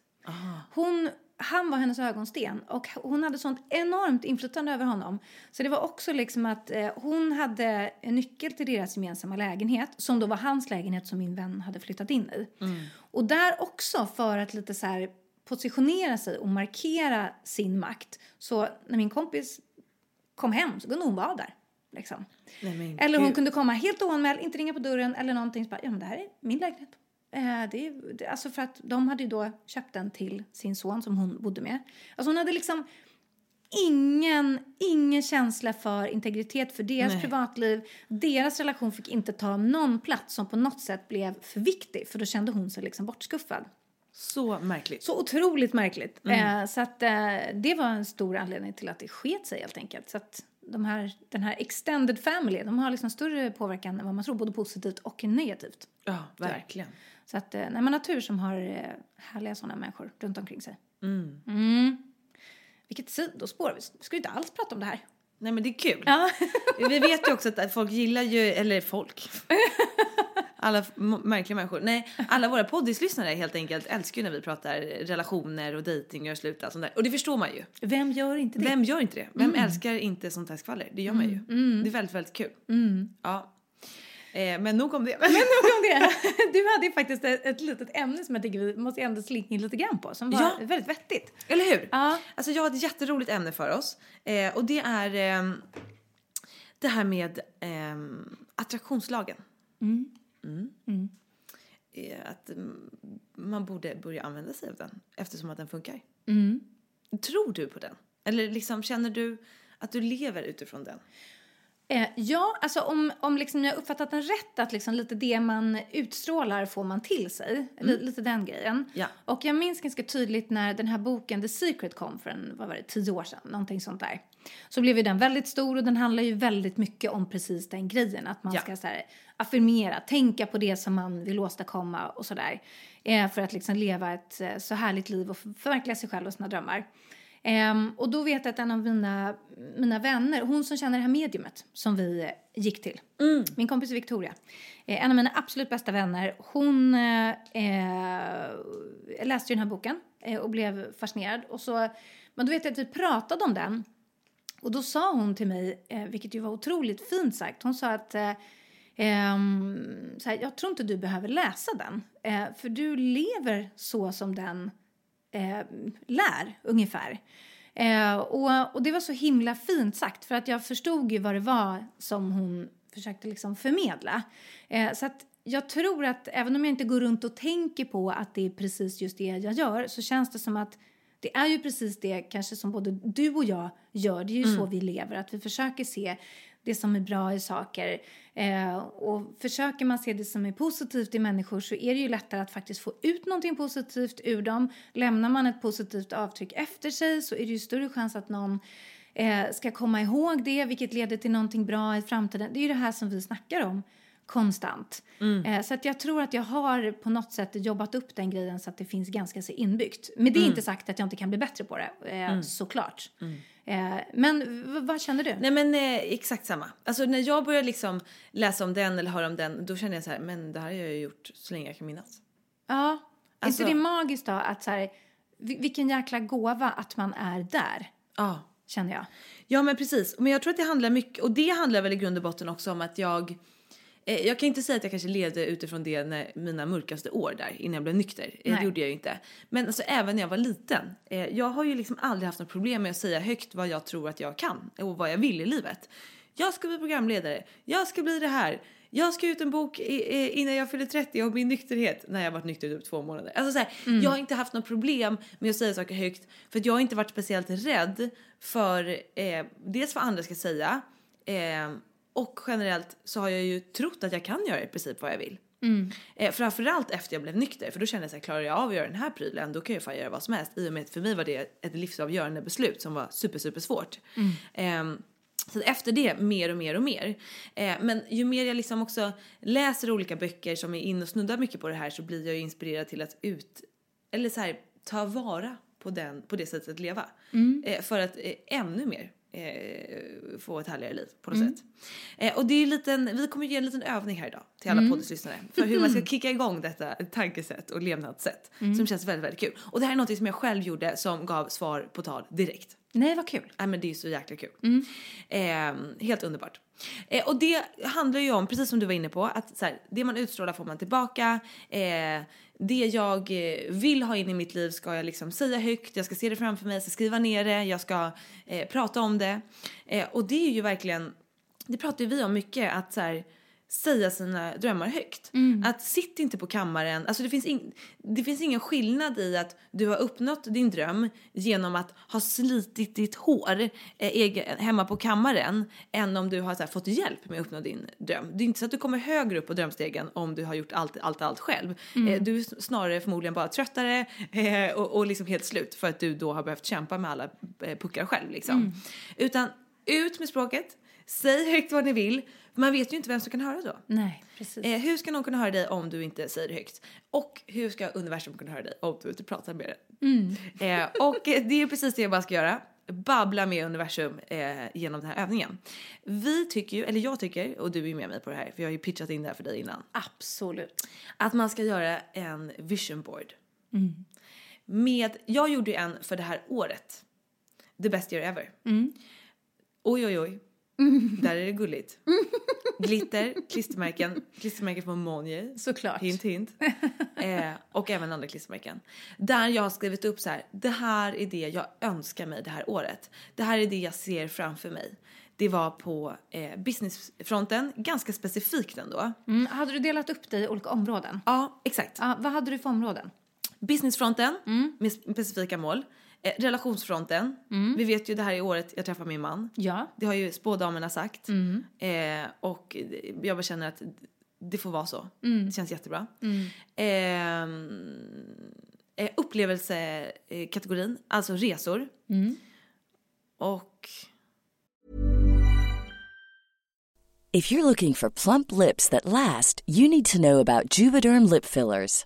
Hon, han var hennes ögonsten och hon hade sånt enormt inflytande över honom. Så det var också liksom att eh, hon hade en nyckel till deras gemensamma lägenhet som då var hans lägenhet som min vän hade flyttat in i. Och där också för att lite så här positionera sig och markera sin makt. Så när min kompis kom hem så kunde hon vara där. Liksom. Nej, Eller hon kunde komma helt oanmäld, inte ringa på dörren eller någonting. Så bara, ja men det här är min lägenhet. Eh, det är, det, alltså för att de hade ju då köpt den till sin son som hon bodde med. Alltså hon hade liksom ingen, ingen känsla för integritet för deras Nej. privatliv. Deras relation fick inte ta någon plats som på något sätt blev för viktig för då kände hon sig liksom bortskuffad. Så märkligt. Så otroligt märkligt. Eh, så att eh, det var en stor anledning till att det sket sig helt enkelt. Så att de här, den här extended family, de har liksom större påverkan än vad man tror, både positivt och negativt. Ja, verkligen. Så att eh, nej, man har tur som har eh, härliga sådana människor runt omkring sig. Mm. Vilket sidospår, vi ska ju inte alls prata om det här. Nej men det är kul. Ja. Vi vet ju också att folk gillar ju, eller folk. Alla märkliga människor. Nej, alla våra poddislyssnare helt enkelt älskar ju när vi pratar relationer och dejting och slut och sånt där. Och det förstår man ju. Vem gör inte det? Vem gör inte det? Vem älskar inte sånt här skvaller? Det gör man ju. Det är väldigt, väldigt kul. Ja. Eh, men nog om det. Men nog om det. Du hade ju faktiskt ett, ett litet ämne som jag tycker vi måste ändå slinka in lite grann på, som var Ja. väldigt vettigt. Eller hur? Ja. Alltså jag har ett jätteroligt ämne för oss. Eh, och det är ehm, det här med ehm, attraktionslagen. Mm. Eh, att mm, man borde börja använda sig av den eftersom att den funkar. Tror du på den? Eller liksom känner du att du lever utifrån den? Eh, ja, alltså om, om liksom jag uppfattat den rätt, att liksom lite det man utstrålar får man till sig. Li- Lite den grejen. Ja. Och jag minns ganska tydligt när den här boken The Secret kom för en, vad var det, tio år sedan, någonting sånt där. Så blev ju den väldigt stor och den handlar ju väldigt mycket om precis den grejen. Att man Ja. ska så här, affirmera, tänka på det som man vill åstadkomma och sådär. Eh, för att liksom leva ett eh, så härligt liv och för- förverkliga sig själv och sina drömmar. Ehm, och då vet jag att en av mina, mina vänner, hon som känner det här mediumet som vi eh, gick till, min kompis Victoria, eh, en av mina absolut bästa vänner, hon eh, eh, läste ju den här boken eh, och blev fascinerad. Och så, men då vet jag att vi pratade om den och då sa hon till mig, vilket ju var otroligt fint sagt, hon sa att så här, jag tror inte du behöver läsa den, eh, för du lever så som den eh, lär, ungefär. Eh, och, och det var så himla fint sagt, för att jag förstod ju vad det var som hon försökte liksom förmedla. Så att jag tror att även om jag inte går runt och tänker på att det är precis just det jag gör så känns det som att det är ju precis det kanske som både du och jag gör. Det är ju så vi lever, att vi försöker se det som är bra i saker. Eh, och försöker man se det som är positivt i människor så är det ju lättare att faktiskt få ut någonting positivt ur dem. Lämnar man ett positivt avtryck efter sig så är det ju större chans att någon eh, ska komma ihåg det, vilket leder till någonting bra i framtiden. Det är ju det här som vi snackar om konstant. Eh, så att jag tror att jag har på något sätt jobbat upp den grejen så att det finns ganska så inbyggt. Men det är inte sagt att jag inte kan bli bättre på det, eh, såklart. Eh, men vad känner du? Nej men eh, exakt samma. Alltså när jag börjar liksom läsa om den eller höra om den då känner jag så här, men det här har jag ju gjort så länge jag kan minnas. Ja, Alltså- inte det magiskt då att så här, vi- vilken jäkla gåva att man är där, Ja. känner jag. Ja men precis. Men jag tror att det handlar mycket, och det handlar väl i grund och botten också om att jag jag kan inte säga att jag kanske levde utifrån det när mina mörkaste år där innan jag blev nykter. Eh, Nej. Det gjorde jag ju inte. Men alltså även när jag var liten. Eh, jag har ju liksom aldrig haft något problem med att säga högt vad jag tror att jag kan och vad jag vill i livet. Jag ska bli programledare. Jag ska bli det här. Jag ska ut en bok innan jag fyller 30 om min nykterhet. När jag varit nykter i typ två månader. Alltså så här, Jag har inte haft något problem med att säga saker högt. För att jag har inte varit speciellt rädd för eh, dels vad andra ska säga. Eh, och generellt så har jag ju trott att jag kan göra i princip vad jag vill. Eh, framförallt efter jag blev nykter för då kände jag så här, klarar jag av att göra den här prylen då kan jag fan göra vad som helst. I och med att för mig var det ett livsavgörande beslut som var super super svårt. Eh, Så efter det mer och mer och mer. Eh, men ju mer jag liksom också läser olika böcker som är in och snuddar mycket på det här så blir jag ju inspirerad till att ut, eller så här, ta vara på, den, på det sättet att leva. Eh, för att eh, ännu mer eh, få ett härligare liv på något sätt. Eh, och det är en liten, vi kommer ge en liten övning här idag till alla mm. poddlyssnare för hur man ska kicka igång detta tankesätt och levnadssätt som känns väldigt, väldigt kul. Och det här är något som jag själv gjorde som gav svar på tal direkt. Nej, vad kul. Nej men det är så jäkla kul. Eh, helt underbart. Eh, och det handlar ju om, precis som du var inne på, att så här, det man utstrålar får man tillbaka. Eh, det jag eh, vill ha in i mitt liv ska jag liksom säga högt, jag ska se det framför mig, jag ska skriva ner det, jag ska eh, prata om det. Eh, och det är ju verkligen, det pratar ju vi om mycket, att så här, säga sina drömmar högt. Att sitt inte på kammaren, alltså det finns, in, det finns ingen skillnad i att du har uppnått din dröm genom att ha slitit ditt hår eh, egen, hemma på kammaren än om du har här, fått hjälp med att uppnå din dröm. Det är inte så att du kommer högre upp på drömstegen om du har gjort allt, allt, allt själv. Eh, du är snarare förmodligen bara tröttare eh, och, och liksom helt slut för att du då har behövt kämpa med alla eh, puckar själv liksom. Utan ut med språket, säg högt vad ni vill. Man vet ju inte vem som kan höra då. Nej, precis. Eh, hur ska någon kunna höra dig om du inte säger det högt? Och hur ska universum kunna höra dig om du inte pratar med det? Eh, och eh, det är precis det jag bara ska göra. Babbla med universum eh, genom den här övningen. Vi tycker ju, eller jag tycker, och du är med mig på det här för jag har ju pitchat in det här för dig innan. Absolut. Att man ska göra en vision board. Med, jag gjorde ju en för det här året. The best year ever. Oj, oj, oj. Där är det gulligt. Glitter, klistermärken, klistermärken från Monje. Såklart. Hint, hint. Eh, och även andra klistermärken. Där jag har skrivit upp så här, det här är det jag önskar mig det här året. Det här är det jag ser framför mig. Det var på eh, businessfronten, ganska specifikt ändå. Mm. Hade du delat upp det i olika områden? Ja, exakt. Ja, vad hade du för områden? Businessfronten med specifika mål. Eh, relationsfronten. Vi vet ju det här är året jag träffar min man. Ja. Det har ju spådamerna sagt. Eh, och jag bara känner att det får vara så. Det känns jättebra. Ehm, eh, upplevelsekategorin, alltså resor. Och If you're looking for plump lips that last, you need to know about Juvederm lip fillers.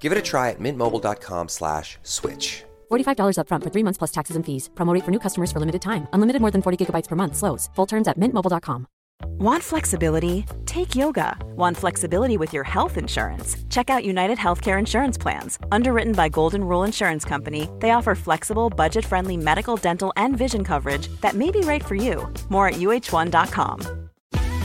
Give it a try at mintmobile.com slash switch. $45 upfront for three months plus taxes and fees. Promo rate for new customers for limited time. Unlimited more than 40 gigabytes per month. Slows. Full terms at mintmobile.com. Want flexibility? Take yoga. Want flexibility with your health insurance? Check out United Healthcare Insurance Plans. Underwritten by Golden Rule Insurance Company, they offer flexible, budget friendly medical, dental, and vision coverage that may be right for you. More at uh1.com.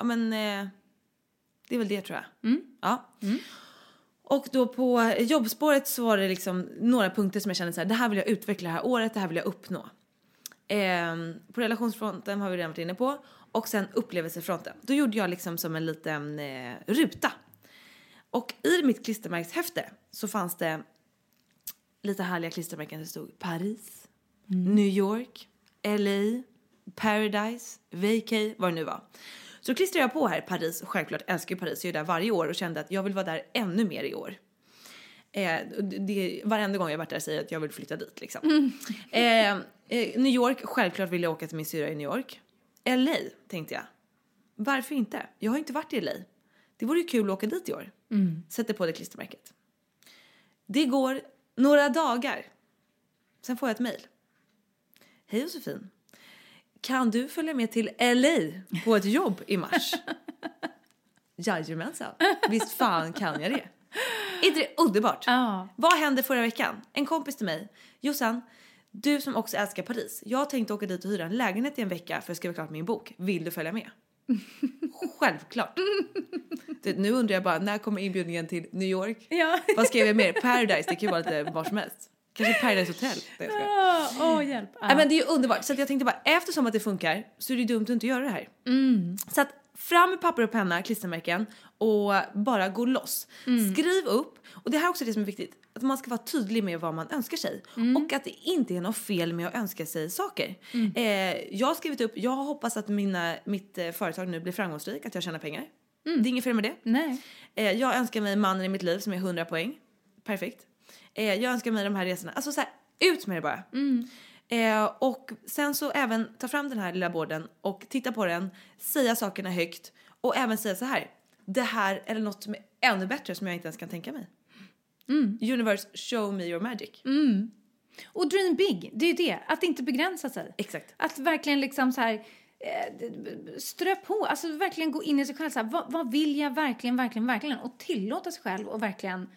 Ja men eh, det är väl det tror jag. Ja. Och då på jobbspåret så var det liksom några punkter som jag kände så här, det här vill jag utveckla det här året, det här vill jag uppnå. Ehm, på relationsfronten har vi redan varit inne på. Och sen upplevelsefronten. Då gjorde jag liksom som en liten eh, ruta. Och i mitt klistermärkshäfte så fanns det lite härliga klistermärken. Det stod Paris, New York, LA, Paradise, Vacay, vad det nu var. Så klistrade jag på här Paris, självklart älskar ju Paris, jag är där varje år och kände att jag vill vara där ännu mer i år. Eh, det- varenda gång jag varit där säger jag att jag vill flytta dit liksom. Eh, eh, New York, självklart vill jag åka till min syra i New York. LA tänkte jag. Varför inte? Jag har inte varit i LA. Det vore ju kul att åka dit i år. Sätter på det klistermärket. Det går några dagar. Sen får jag ett mejl. Hej Josefin. Kan du följa med till LA på ett jobb i mars? Jajamensan. Visst fan kan jag det. Inte det underbart? Ja. Vad hände förra veckan? En kompis till mig. Jossan, du som också älskar Paris. Jag tänkte åka dit och hyra en lägenhet i en vecka för att skriva klart min bok. Vill du följa med? Självklart. Du, nu undrar jag bara, när kommer inbjudningen till New York? Ja. Vad skrev jag mer? Paradise, det kan ju vara lite var som helst. Kanske Paradise Hotel. Nej, jag skojar. Åh, hjälp. Ja. Nej, men det är ju underbart. Så jag tänkte bara, eftersom att det funkar så är det dumt att inte göra det här. Så att fram med papper och penna, klistermärken och bara gå loss. Skriv upp, och det här är också det som är viktigt, att man ska vara tydlig med vad man önskar sig. Och att det inte är något fel med att önska sig saker. Eh, jag har skrivit upp, jag hoppas att mina, mitt eh, företag nu blir framgångsrikt, att jag tjänar pengar. Det är inget fel med det. Nej. Eh, jag önskar mig mannen i mitt liv som är 100 poäng. Perfekt. Eh, jag önskar mig de här resorna. Alltså så här, ut med det bara. Eh, och sen så även ta fram den här lilla borden och titta på den, säga sakerna högt och även säga så här. Det här är något som är ännu bättre som jag inte ens kan tänka mig. Universe, show me your magic. Och dream big, det är ju det. Att inte begränsa sig. Exakt. Att verkligen liksom så här eh, strö på, alltså verkligen gå in i sig själv. Så här, vad, vad vill jag verkligen, verkligen, verkligen? Och tillåta sig själv och verkligen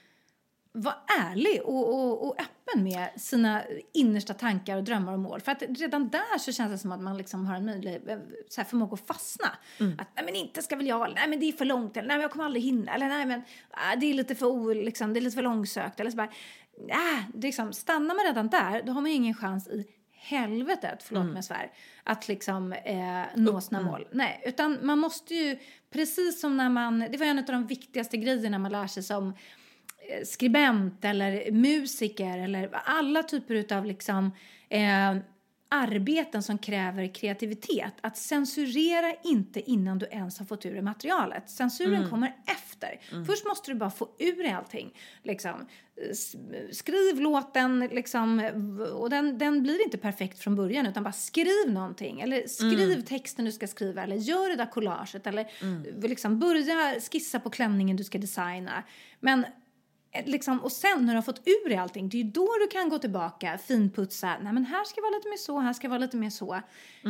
vara ärlig och, och, och öppen med sina innersta tankar och drömmar och mål. För att redan där så känns det som att man liksom har en möjlighet, eh, så här förmåga att fastna. Att nej men inte ska väl jag, nej men det är för långt, eller nej men jag kommer aldrig hinna, eller nej men ah, det är lite för, o, liksom, det är lite för långsökt, eller så bara, nej, det är liksom, stannar man redan där, då har man ingen chans i helvetet, förlåt mig svär, att liksom eh, nå sina mål. Nej, utan man måste ju, precis som när man, det var en av de viktigaste grejerna man lär sig som skribent eller musiker eller alla typer av liksom, eh, arbeten som kräver kreativitet. Att censurera inte innan du ens har fått ur dig materialet. Censuren kommer efter. Först måste du bara få ur dig allting. Liksom. Skriv låten liksom, och den, den blir inte perfekt från början utan bara skriv någonting. Eller skriv texten du ska skriva eller gör det där collaget eller liksom börja skissa på klänningen du ska designa. Men Liksom, och sen när du har fått ur dig allting, det är ju då du kan gå tillbaka, finputsa, nej men här ska vara lite mer så, här ska vara lite mer så.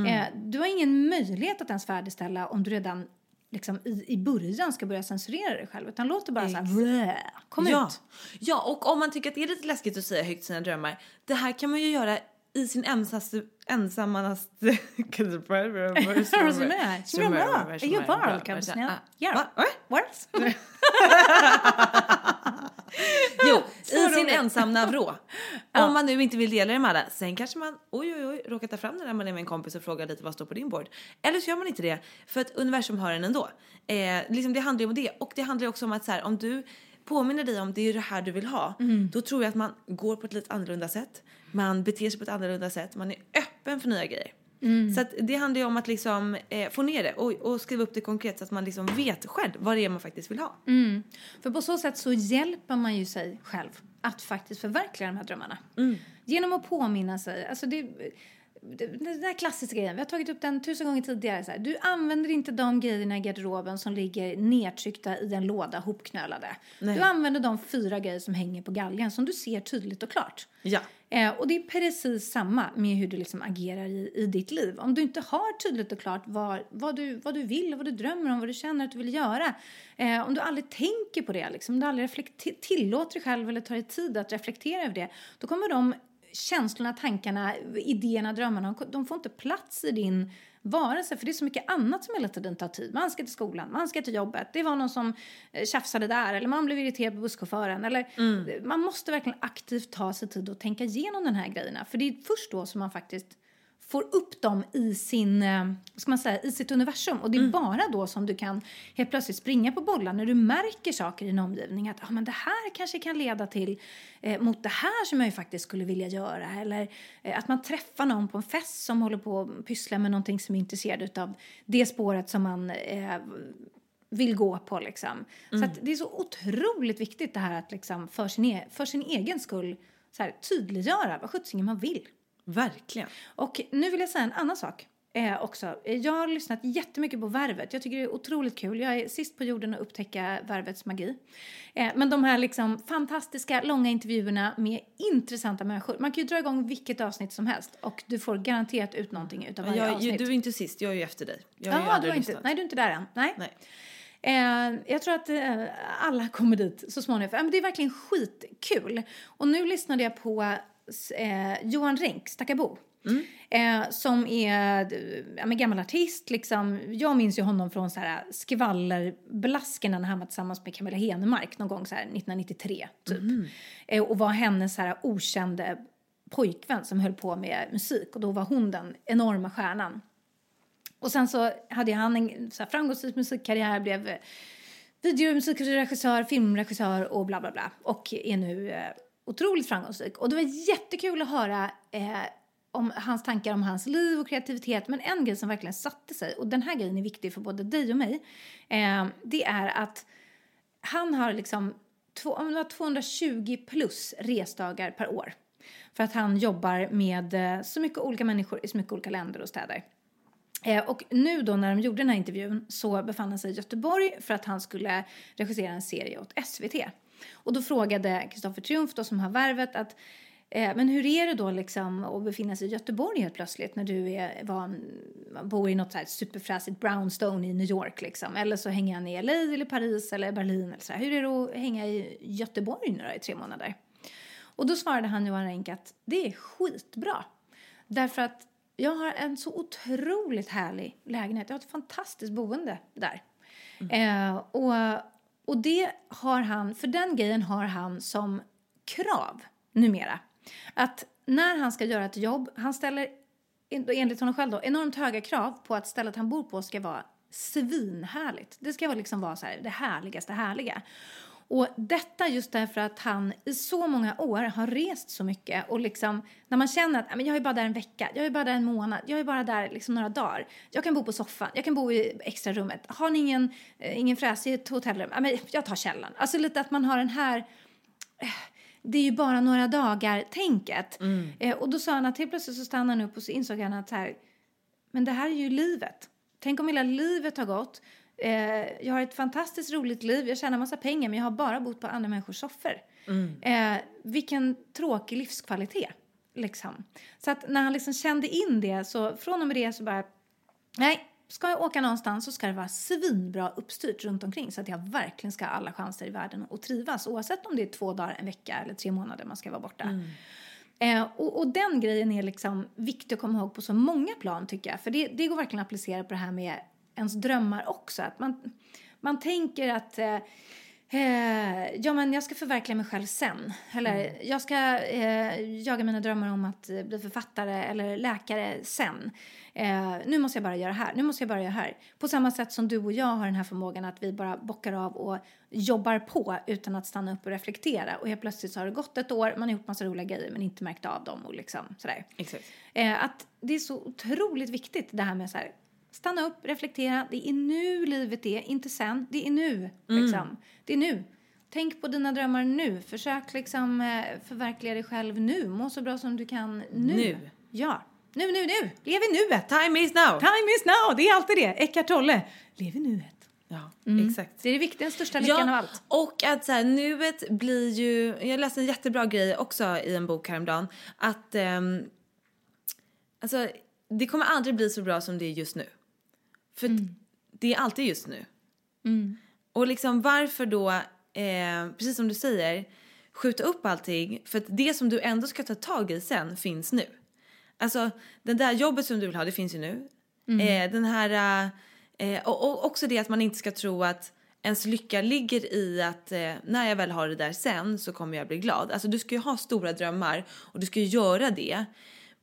Eh, du har ingen möjlighet att ens färdigställa om du redan liksom, i, i början ska börja censurera dig själv, utan låt det bara så här, blä, kom ja. ut. Ja, och om man tycker att det är lite läskigt att säga högt sina drömmar, det här kan man ju göra i sin ensammaste, ensammaste... Är ju val, kan du säga. Ja. Va? Words? Jo, i sin ensamma vrå. Om man nu inte vill dela det med alla. Sen kanske man, oj oj oj, råkar ta fram det när man är med en kompis och frågar lite vad står på din board. Eller så gör man inte det, för att universum har den ändå. Eh, liksom det handlar ju om det. Och det handlar ju också om att så här, om du påminner dig om det är det här du vill ha, då tror jag att man går på ett lite annorlunda sätt. Man beter sig på ett annorlunda sätt, man är öppen för nya grejer. Så att det handlar ju om att liksom eh, få ner det och, och skriva upp det konkret så att man liksom vet själv vad det är man faktiskt vill ha. För på så sätt så hjälper man ju sig själv att faktiskt förverkliga de här drömmarna. Genom att påminna sig. Alltså det, den där klassiska grejen, vi har tagit upp den tusen gånger tidigare. Så här, du använder inte de grejerna i garderoben som ligger nedtryckta i en låda hopknölade. Nej. Du använder de fyra grejer som hänger på galgen som du ser tydligt och klart. Ja. Eh, och det är precis samma med hur du liksom agerar i, i ditt liv. Om du inte har tydligt och klart vad, vad, du, vad du vill, vad du drömmer om, vad du känner att du vill göra. Eh, om du aldrig tänker på det, liksom, om du aldrig tillåter dig själv eller tar dig tid att reflektera över det, då kommer de känslorna, tankarna, idéerna, drömmarna, de får inte plats i din varelse. För det är så mycket annat som hela tiden tar tid. Man ska till skolan, man ska till jobbet, det var någon som eh, tjafsade där eller man blev irriterad på busschauffören. Eller, Man måste verkligen aktivt ta sig tid att tänka igenom den här grejerna. För det är först då som man faktiskt får upp dem i, sin, eh, ska man säga, i sitt universum. Och det är bara då som du kan helt plötsligt springa på bollar när du märker saker i din omgivning. Att ah, men det här kanske kan leda till eh, mot det här som jag ju faktiskt skulle vilja göra. Eller eh, att man träffar någon på en fest som håller på att pyssla med någonting som är intresserad av det spåret som man eh, vill gå på. Liksom. Så att det är så otroligt viktigt det här att liksom, för, sin e- för sin egen skull så här, tydliggöra vad sjuttsingen man vill. Verkligen. Och nu vill jag säga en annan sak eh, också. Eh, Jag har lyssnat jättemycket på Värvet. Jag tycker det är otroligt kul. Jag är sist på jorden att upptäcka Värvets magi. Eh, men de här liksom fantastiska långa intervjuerna med intressanta människor. Man kan ju dra igång vilket avsnitt som helst och du får garanterat ut någonting utav varje Jag, avsnitt. du är inte sist, jag är ju efter dig. Jag Ja, du inte, nej, du är inte där än. Nej. Nej. Eh, jag tror att eh, alla kommer dit så småningom. Men det är verkligen skitkul. Och nu lyssnade jag på eh, Johan Renck, Stackabo. Eh, som är ja, men gammal artist. Liksom. Jag minns ju honom från så här, skvallerblaskorna när han var tillsammans med Camilla Henemark någon gång så här, 1993. Typ. Eh, och var hennes så här, okände pojkvän som höll på med musik. Och då var hon den enorma stjärnan. Och sen så hade han en så här, framgångsrik musikkarriär, blev videomusikregissör, filmregissör och bla bla bla. Och är nu eh, otroligt framgångsrik. Och det var jättekul att höra eh, om hans tankar om hans liv och kreativitet. Men en grej som verkligen satte sig, och den här grejen är viktig för både dig och mig, eh, det är att han har liksom två, om det var 220 plus resdagar per år. För att han jobbar med eh, så mycket olika människor i så mycket olika länder och städer. Eh, och nu då när de gjorde den här intervjun så befann han sig i Göteborg för att han skulle regissera en serie åt SVT. Och då frågade Kristoffer Triumf då som har värvet att eh, men hur är det då liksom att befinna sig i Göteborg helt plötsligt när du är van, bor i något så här superfräsigt brownstone i New York liksom. Eller så hänger han i LA eller Paris eller Berlin eller så här. Hur är det att hänga i Göteborg nu då i tre månader? Och då svarade han Johan Renck att det är skitbra. Därför att jag har en så otroligt härlig lägenhet. Jag har ett fantastiskt boende där. Eh, och, och det har han, för den grejen har han som krav numera. Att när han ska göra ett jobb, han ställer enligt honom själv då, enormt höga krav på att stället han bor på ska vara svinhärligt. Det ska liksom vara så här, det härligaste härliga. Och detta just därför att han i så många år har rest så mycket och liksom när man känner att "Ja, men jag är bara där en vecka, jag är bara där en månad, jag är bara där liksom några dagar. Jag kan bo på soffan, jag kan bo i extra rummet. Har ni ingen, eh, ingen fräs i ett hotellrum? Men jag tar källaren. Alltså lite att man har den här eh, det är ju bara några dagar-tänket. Eh, och då sa han att helt plötsligt så stannade han upp och så insåg han att så här, men det här är ju livet. Tänk om hela livet har gått. Eh, jag har ett fantastiskt roligt liv, jag tjänar massa pengar men jag har bara bott på andra människors soffor. Eh, vilken tråkig livskvalitet. Liksom. Så att när han liksom kände in det så från och med det så bara, nej, ska jag åka någonstans så ska det vara svinbra uppstyrt runt omkring så att jag verkligen ska ha alla chanser i världen att trivas oavsett om det är två dagar, en vecka eller tre månader man ska vara borta. Eh, och, och den grejen är liksom viktig att komma ihåg på så många plan tycker jag. För det, det går verkligen att applicera på det här med ens drömmar också. Att man, man tänker att eh, eh, ja, men jag ska förverkliga mig själv sen. Eller jag ska eh, jaga mina drömmar om att eh, bli författare eller läkare sen. Eh, nu måste jag bara göra det här. Nu måste jag bara göra här. På samma sätt som du och jag har den här förmågan att vi bara bockar av och jobbar på utan att stanna upp och reflektera. Och helt plötsligt så har det gått ett år, man har gjort massa roliga grejer men inte märkt av dem och liksom sådär. Exakt. Att det är så otroligt viktigt det här med så här, stanna upp, reflektera. Det är nu livet är, inte sen. Det är nu. Liksom. Det är nu. Tänk på dina drömmar nu. Försök liksom eh, förverkliga dig själv nu. Må så bra som du kan nu. Nu. Ja. Nu, nu, nu! Lev i nuet! Time is now! Time is now! Det är alltid det. Eckart Tolle. Lev i nuet. Ja, Mm. exakt. Det är det viktiga, den största lyckan av allt. och att så här, nuet blir ju... Jag läste en jättebra grej också i en bok häromdagen. Att um, alltså, det kommer aldrig bli så bra som det är just nu. För Mm. det är alltid just nu. Och liksom varför då, eh, precis som du säger, skjuta upp allting? För att det som du ändå ska ta tag i sen finns nu. Alltså, det där jobbet som du vill ha, det finns ju nu. Eh, den här... Eh, och, och också det att man inte ska tro att ens lycka ligger i att eh, när jag väl har det där sen så kommer jag bli glad. Alltså du ska ju ha stora drömmar och du ska ju göra det.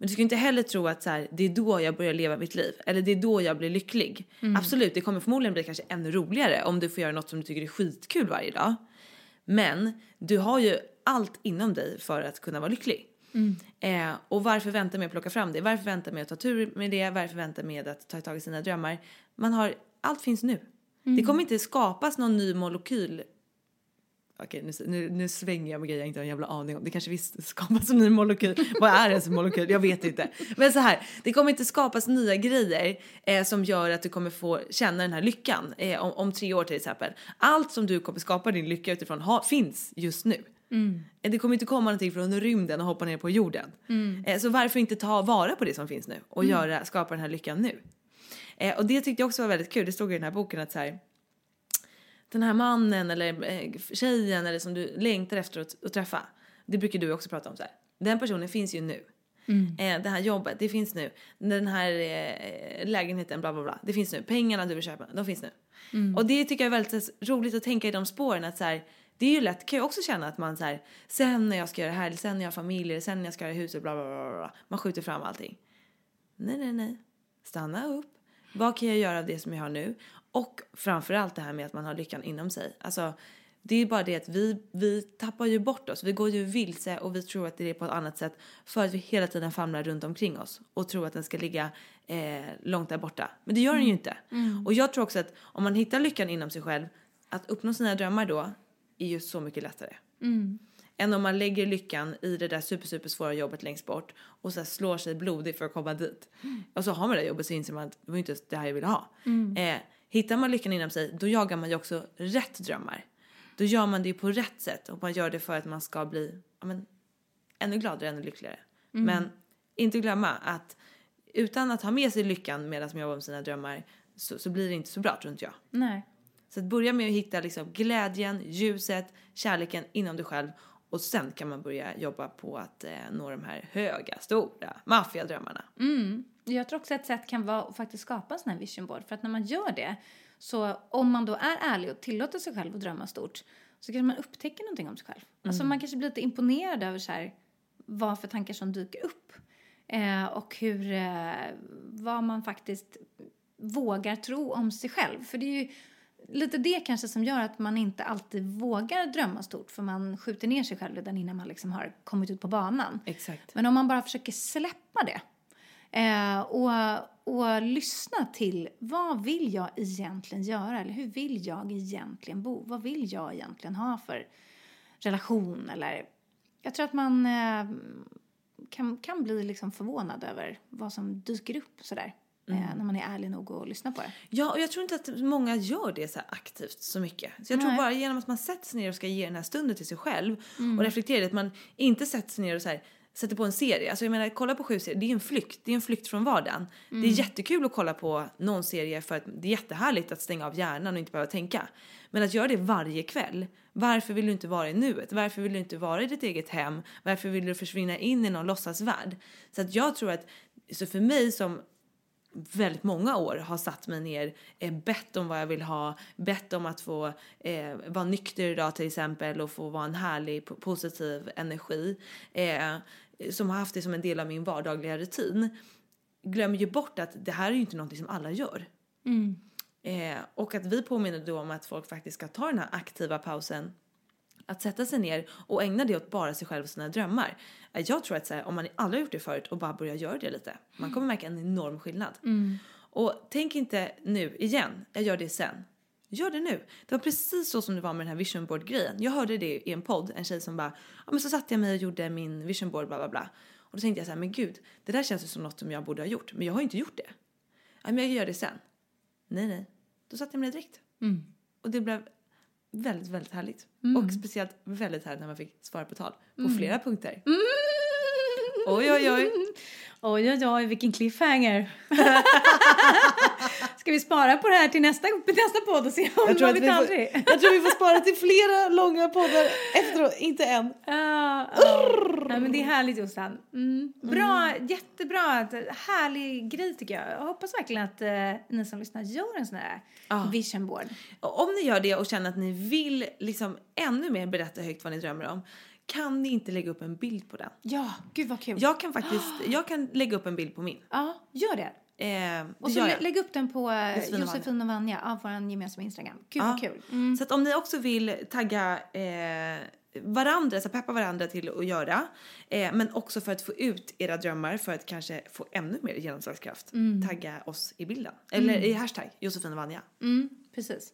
Men du ska inte heller tro att så här, det är då jag börjar leva mitt liv. Eller det är då jag blir lycklig. Absolut, det kommer förmodligen bli kanske ännu roligare om du får göra något som du tycker är skitkul varje dag. Men du har ju allt inom dig för att kunna vara lycklig. Eh, och varför vänta med att plocka fram det? Varför vänta med att ta tur med det? Varför vänta med att ta tag i sina drömmar? Man har, allt finns nu. Det kommer inte skapas någon ny molekyl. Okej, nu, nu, nu svänger jag med grejer jag inte har en jävla aning om. Det kanske visst skapas en ny molekyl. Vad är ens en molekyl? Jag vet inte. Men så här, det kommer inte skapas nya grejer eh, som gör att du kommer få känna den här lyckan eh, om, om tre år till exempel. Allt som du kommer skapa din lycka utifrån ha, finns just nu. Eh, Det kommer inte komma någonting från rymden och hoppa ner på jorden. Eh, Så varför inte ta vara på det som finns nu och göra, skapa den här lyckan nu? Eh, och det tyckte jag också var väldigt kul. Det stod i den här boken att så här, den här mannen eller eh, tjejen eller som du längtar efter att, att träffa. Det brukar du också prata om så här. Den personen finns ju nu. Eh, det här jobbet, det finns nu. Den här eh, lägenheten, bla bla bla. Det finns nu. Pengarna du vill köpa, de finns nu. Och det tycker jag är väldigt roligt att tänka i de spåren att så här, det är ju lätt, kan jag också känna att man så här, sen när jag ska göra det här, sen när jag har familj, sen när jag ska göra huset, bla bla bla bla. Man skjuter fram allting. Nej, nej, nej. Stanna upp. Vad kan jag göra av det som jag har nu? Och framförallt det här med att man har lyckan inom sig. Alltså, det är bara det att vi, vi tappar ju bort oss. Vi går ju vilse och vi tror att det är på ett annat sätt för att vi hela tiden famlar runt omkring oss och tror att den ska ligga eh, långt där borta. Men det gör den ju inte. Och jag tror också att om man hittar lyckan inom sig själv, att uppnå sina drömmar då är ju så mycket lättare. Än om man lägger lyckan i det där super, super svåra jobbet längst bort och så slår sig blodig för att komma dit. Och så har man det jobbet så inser man att det var inte det här jag ville ha. Eh, hittar man lyckan inom sig då jagar man ju också rätt drömmar. Då gör man det ju på rätt sätt och man gör det för att man ska bli ja, men, ännu gladare, ännu lyckligare. Men inte glömma att utan att ha med sig lyckan medan man jobbar med sina drömmar så, så blir det inte så bra tror inte jag. Nej. Så att börja med att hitta liksom glädjen, ljuset, kärleken inom dig själv och sen kan man börja jobba på att eh, nå de här höga, stora maffiadrömmarna. Jag tror också ett sätt kan vara att faktiskt skapa en sån här vision board. För att när man gör det, så om man då är ärlig och tillåter sig själv att drömma stort, så kanske man upptäcker någonting om sig själv. Alltså man kanske blir lite imponerad över så här, vad för tankar som dyker upp. Eh, och hur, eh, vad man faktiskt vågar tro om sig själv. För det är ju lite det kanske som gör att man inte alltid vågar drömma stort. För man skjuter ner sig själv redan innan man liksom har kommit ut på banan. Exakt. Men om man bara försöker släppa det eh, och, och lyssna till vad vill jag egentligen göra eller hur vill jag egentligen bo? Vad vill jag egentligen ha för relation eller jag tror att man eh, kan, kan bli liksom förvånad över vad som dyker upp sådär eh, när man är ärlig nog att lyssna på det. Ja, och jag tror inte att många gör det så aktivt så mycket. Så jag tror Nej. bara genom att man sätter sig ner och ska ge den här stunden till sig själv och reflekterar, att man inte sätter sig ner och så här, sätter på en serie. Alltså jag menar, kolla på sju serier, det är en flykt. Det är en flykt från vardagen. Det är jättekul att kolla på någon serie för att det är jättehärligt att stänga av hjärnan och inte behöva tänka. Men att göra det varje kväll, varför vill du inte vara i nuet? Varför vill du inte vara i ditt eget hem? Varför vill du försvinna in i någon låtsasvärld? Så att jag tror att, så för mig som väldigt många år har satt mig ner, eh, bett om vad jag vill ha, bett om att få eh, vara nykter idag till exempel och få vara en härlig po- positiv energi eh, som har haft det som en del av min vardagliga rutin glömmer ju bort att det här är ju inte någonting som alla gör. Eh, och att vi påminner då om att folk faktiskt ska ta den här aktiva pausen att sätta sig ner och ägna det åt bara sig själv och sina drömmar. Eh, Jag tror att så här, om man aldrig har gjort det förut och bara börjar göra det lite, man kommer märka en enorm skillnad. Och tänk inte nu igen, jag gör det sen. Gör det nu. Det var precis så som det var med den här vision board grejen. Jag hörde det i en podd, en tjej som bara, ja men så satte jag mig och gjorde min vision board bla bla bla. Och då tänkte jag så här, men gud, det där känns ju som något som jag borde ha gjort. Men jag har inte gjort det. Ja, men jag gör det sen. Nej, nej. Då satte jag mig ner direkt. Och det blev väldigt, väldigt härligt. Och speciellt väldigt härligt när man fick svara på tal. På flera punkter. Oj, oj, oj. Oj, oj, oj, vilken cliffhanger. Ska vi spara på det här till nästa, nästa podd och se om Jag tror, man vet vi får, aldrig? jag tror vi får spara till flera långa poddar efteråt, inte en. Ja, ja. ja, men det är härligt Jossan. Mm. Bra, jättebra. Härlig grej tycker jag. Jag hoppas verkligen att eh, ni som lyssnar gör en sån här vision board. Och om ni gör det och känner att ni vill liksom ännu mer berätta högt vad ni drömmer om, kan ni inte lägga upp en bild på den? Ja, gud vad kul. Jag kan faktiskt, jag kan lägga upp en bild på min. Ja, gör det. Eh, Och så lägg upp den på eh, Josefin och Josefin och Vanja, ja, vår gemensamma Instagram. Gud Ja. kul. Mm. Så att om ni också vill tagga eh, varandra, så peppa varandra till att göra, eh, men också för att få ut era drömmar för att kanske få ännu mer genomslagskraft, tagga oss i bilden. Eller i hashtag Josefin och Vanja. Mm, precis.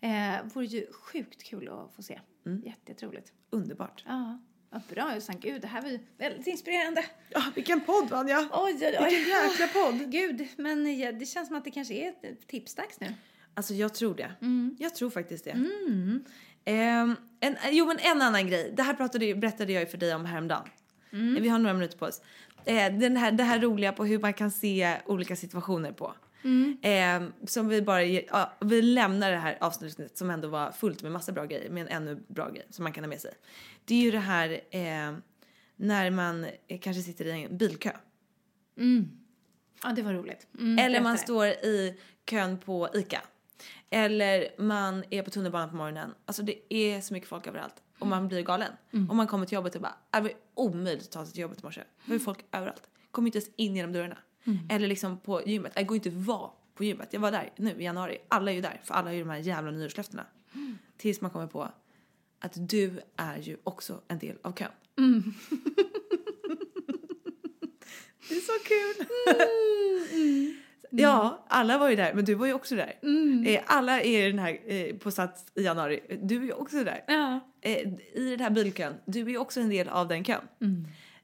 Eh, vore ju sjukt kul att få se. Mm. Jätte, jätteroligt. Underbart. Ja, vad bra Jossan. Gud, det här var ju väldigt inspirerande. Ja, vilken podd Vanja! Oj, oj, oj. Vilken jäkla podd! Gud, men ja, det känns som att det kanske är ett tipsdags nu. Alltså jag tror det. Mm. Jag tror faktiskt det. Ehm, en, jo men en annan grej. Det här pratade, berättade jag ju för dig om häromdagen. Mm. Vi har några minuter på oss. Eh, den här, det här roliga på hur man kan se olika situationer på. Mm. Ehm, som vi bara ja, vi lämnar det här avsnittet som ändå var fullt med massa bra grejer med en ännu bra grej som man kan ha med sig. Det är ju det här eh, när man eh, kanske sitter i en bilkö. Ja, det var roligt. Mm, Eller man står i kön på ICA. Eller man är på tunnelbanan på morgonen. Alltså det är så mycket folk överallt. Och man blir galen. Och man kommer till jobbet och bara, "Äh, det var omöjligt att ta sig till jobbet i morse. Det var folk överallt. Kommer inte ens in genom dörrarna. Eller liksom på gymmet. Jag går inte vara på gymmet. Jag var där nu i januari. Alla är ju där. För alla har ju de här jävla nyårslöftena. Tills man kommer på att du är ju också en del av kön. det är så kul. Ja, alla var ju där, men du var ju också där. Eh, alla är den här eh, på Sats i januari. Du är ju också där. Ja. Eh, I den här bilkön. Du är ju också en del av den kön.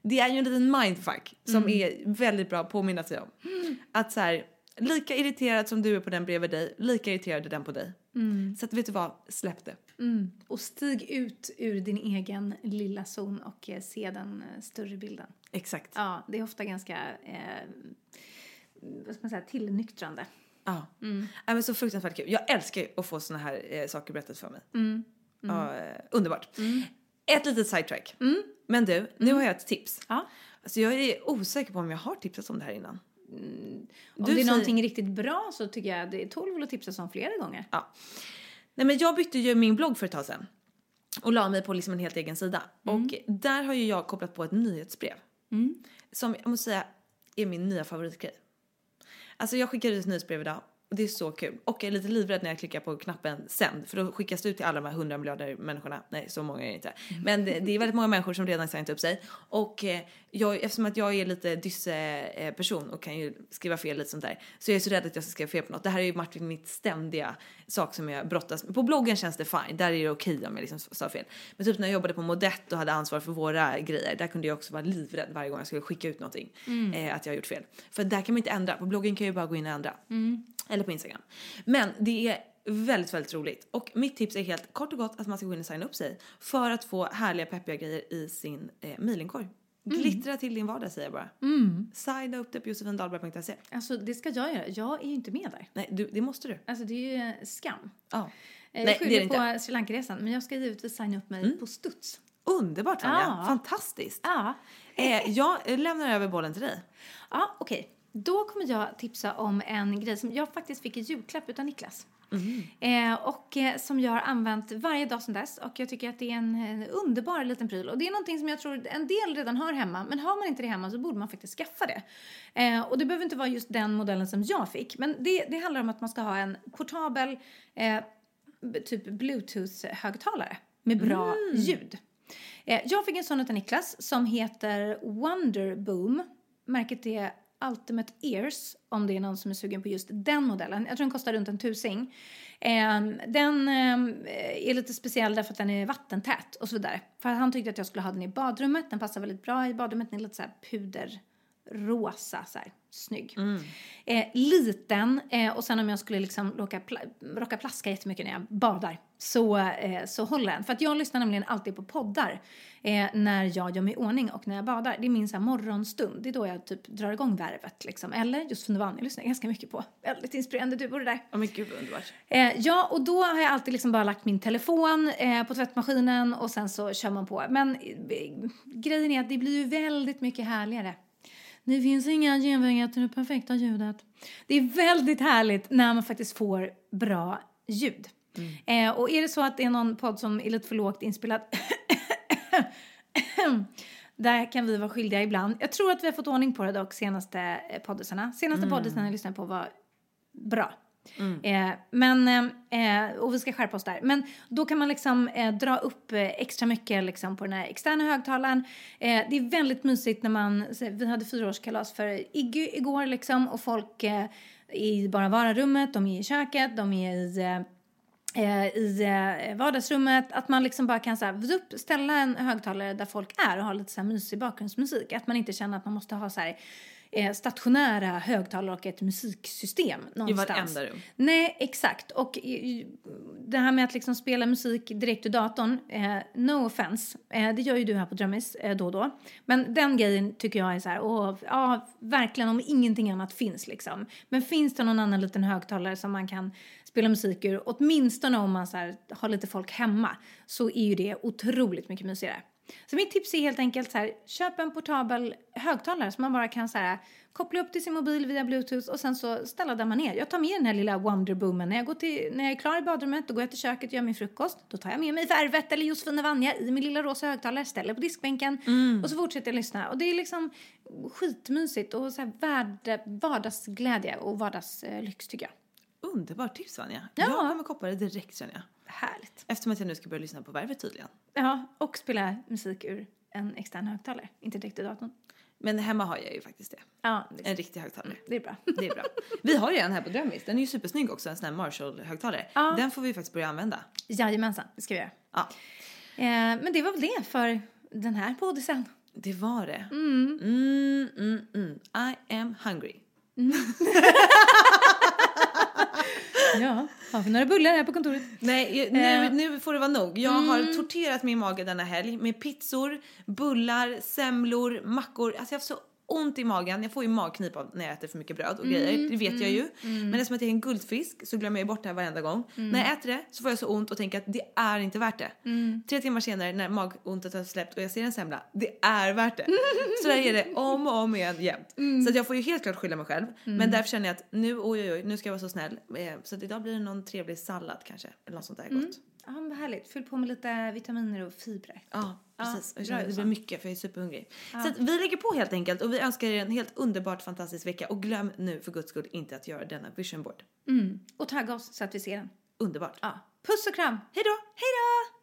Det är ju en liten mindfuck som är väldigt bra att påminna sig om. Att så här, lika irriterad som du är på den bredvid dig, lika irriterad är den på dig. Så att vet du vad, släpp det. Mm. Och stig ut ur din egen lilla zon och eh, se den eh, större bilden. Exakt. Ja, det är ofta ganska, eh, vad ska man säga, tillnyktrande. Ja. Ja, men så fruktansvärt kul. Jag älskar ju att få såna här eh, saker berättat för mig. Ja, eh, underbart. Ett litet sidetrack. Men du, nu har jag ett tips. Ja. Alltså jag är osäker på om jag har tipsat om det här innan. Om Du det är säger- någonting riktigt bra så tycker jag det tål väl att tipsas om flera gånger. Ja. Nej men jag bytte ju min blogg för ett tag sedan. Och la mig på liksom en helt egen sida. Och där har ju jag kopplat på ett nyhetsbrev. Som jag måste säga är min nya favoritgrej. Alltså jag skickar ut ett nyhetsbrev idag och det är så kul. Och jag är lite livrädd när jag klickar på knappen sänd för då skickas det ut till alla de här 100 miljarder människorna. Nej, så många är det inte. Men det, det är väldigt många människor som redan signat upp sig. Och eh, jag, eftersom att jag är lite dysse-person och kan ju skriva fel lite sånt där så jag är så rädd att jag ska skriva fel på något. Det här är ju Martin mitt ständiga sak som jag brottas med. På bloggen känns det fine, där är det okej om jag liksom sa fel. Men typ när jag jobbade på Modett och hade ansvar för våra grejer, där kunde jag också vara livrädd varje gång jag skulle skicka ut någonting. Eh, att jag har gjort fel. För där kan man inte ändra, på bloggen kan jag ju bara gå in och ändra. Eller på Instagram. Men det är väldigt, väldigt roligt. Och mitt tips är helt kort och gott att man ska gå in och signa upp sig för att få härliga peppiga grejer i sin eh, mailinkorg. Glittra till din vardag säger jag bara. Signa upp det på josefindalberg.se. Alltså det ska jag göra. Jag är ju inte med där. Nej, du, det måste du. Alltså det är ju skam. Ja. Nej, Jag det är skyller det på inte. Mm. Sri Lanka-resan men jag ska givetvis signa upp mig på studs. Underbart Vanja, Ja. fantastiskt. Ja. Eh, jag lämnar över bollen till dig. Ja, okej. Då kommer jag tipsa om en grej som jag faktiskt fick i julklapp utav Niklas. Eh, och eh, som jag har använt varje dag sedan dess. Och jag tycker att det är en, eh, underbar liten pryl. Och det är någonting som jag tror en del redan har hemma. Men har man inte det hemma så borde man faktiskt skaffa det. Eh, och det behöver inte vara just den modellen som jag fick. Men det, det handlar om att man ska ha en portabel eh, typ bluetooth-högtalare med bra ljud. Eh, jag fick en sån utav Niklas som heter Wonderboom. Märket är Ultimate Ears om det är någon som är sugen på just den modellen. Jag tror den kostar runt en tusing. Eh, den eh, är lite speciell därför att den är vattentät och så vidare. För han tyckte att jag skulle ha den i badrummet. Den passar väldigt bra i badrummet. Den är lite så här puderrosa, så här snygg. Eh, liten eh, och sen om jag skulle liksom råka, pla råka plaska jättemycket när jag badar så, eh, så håller den. För att jag lyssnar nämligen alltid på poddar eh, när jag gör mig i ordning och när jag badar. Det är min så här, morgonstund. Det är då jag typ drar igång värvet liksom. Eller just jag lyssnar ganska mycket på. Väldigt inspirerande du det där. Ja men gud vad underbart. Eh, ja, och då har jag alltid liksom bara lagt min telefon eh, på tvättmaskinen och sen så kör man på. Men eh, grejen är att det blir ju väldigt mycket härligare. Det finns inga genvägar till det perfekta ljudet. Det är väldigt härligt när man faktiskt får bra ljud. Eh, och är det så att det är någon podd som är lite för lågt inspelad där kan vi vara skyldiga ibland. Jag tror att vi har fått ordning på det dock senaste eh, poddisarna. Senaste mm. poddisen jag lyssnade på var bra. Eh, men, eh, och vi ska skärpa oss där. Men då kan man liksom eh, dra upp eh, extra mycket liksom på den här externa högtalaren. Eh, det är väldigt mysigt när man, vi hade fyraårskalas för Iggy igår liksom och folk eh, i bara vararummet, de är i köket, de är i Eh, i eh, vardagsrummet, att man liksom bara kan så här, vup, ställa en högtalare där folk är och ha lite så här mysig bakgrundsmusik. Att man inte känner att man måste ha så här stationära högtalare och ett musiksystem någonstans. I vartenda rum. Nej, exakt. Och eh, det här med att liksom spela musik direkt ur datorn, eh, no offense, eh, det gör ju du här på Drummis eh, då och då. Men den grejen tycker jag är så här, åh, ja, verkligen om ingenting annat finns liksom. Men finns det någon annan liten högtalare som man kan spela musik ur, åtminstone om man så här, har lite folk hemma, så är ju det otroligt mycket mysigare. Så mitt tips är helt enkelt så här, köp en portabel högtalare som man bara kan så här, koppla upp till sin mobil via bluetooth och sen så ställa där man är. Jag tar med den här lilla Wonderboomen när jag, går till, när jag är klar i badrummet, då går jag till köket och gör min frukost. Då tar jag med mig värvet eller Josefin Vanja i min lilla rosa högtalare, ställer på diskbänken och så fortsätter jag lyssna. Och det är liksom skitmysigt och så här värld, vardagsglädje och vardagslyx tycker jag. Underbart tips Vanja. Ja. Jag kommer koppla det direkt känner jag. Härligt. Eftersom att jag nu ska börja lyssna på Värvet tydligen. Ja, och spela musik ur en extern högtalare, inte direkt i datorn. Men hemma har jag ju faktiskt det. Ja, det, En riktig högtalare. det är bra. Det är bra. Vi har ju en här på Drömmis. Den är ju supersnygg också, en sån här Marshall-högtalare. Ja. Den får vi faktiskt börja använda. Jajamensan, det ska vi göra. Ja, Eh, men det var väl det för den här poddisen. det var det. Mm. Mm, mm, mm. I am hungry. Ja, har vi några bullar här på kontoret? Nej, nu, Eh. nu får det vara nog. Jag har torterat min mage denna helg med pizzor, bullar, semlor, mackor. Alltså jag har haft så ont i magen. Jag får ju magknip av när jag äter för mycket bröd och grejer. Det vet jag ju. Men eftersom att jag är en guldfisk så glömmer jag bort det här varenda gång. När jag äter det så får jag så ont och tänker att det är inte värt det. Tre timmar senare när magontet har släppt och jag ser en semla, det är värt det. så där är det om och om igen jämt. Så att jag får ju helt klart skylla mig själv. Men därför känner jag att nu, oj oj oj, nu ska jag vara så snäll. Eh, Så att idag blir det någon trevlig sallad kanske. Eller något sånt där gott. Ja, men vad härligt. Fyll på med lite vitaminer och fibrer. Ja, precis. Ja, jag känner att det blir mycket för jag är superhungrig. Så att vi lägger på helt enkelt och vi önskar er en helt underbart fantastisk vecka och glöm nu för guds skull inte att göra denna vision board. Mm. Och tagga oss så att vi ser den. Underbart. Ja. Puss och kram! Hej då! Hej då!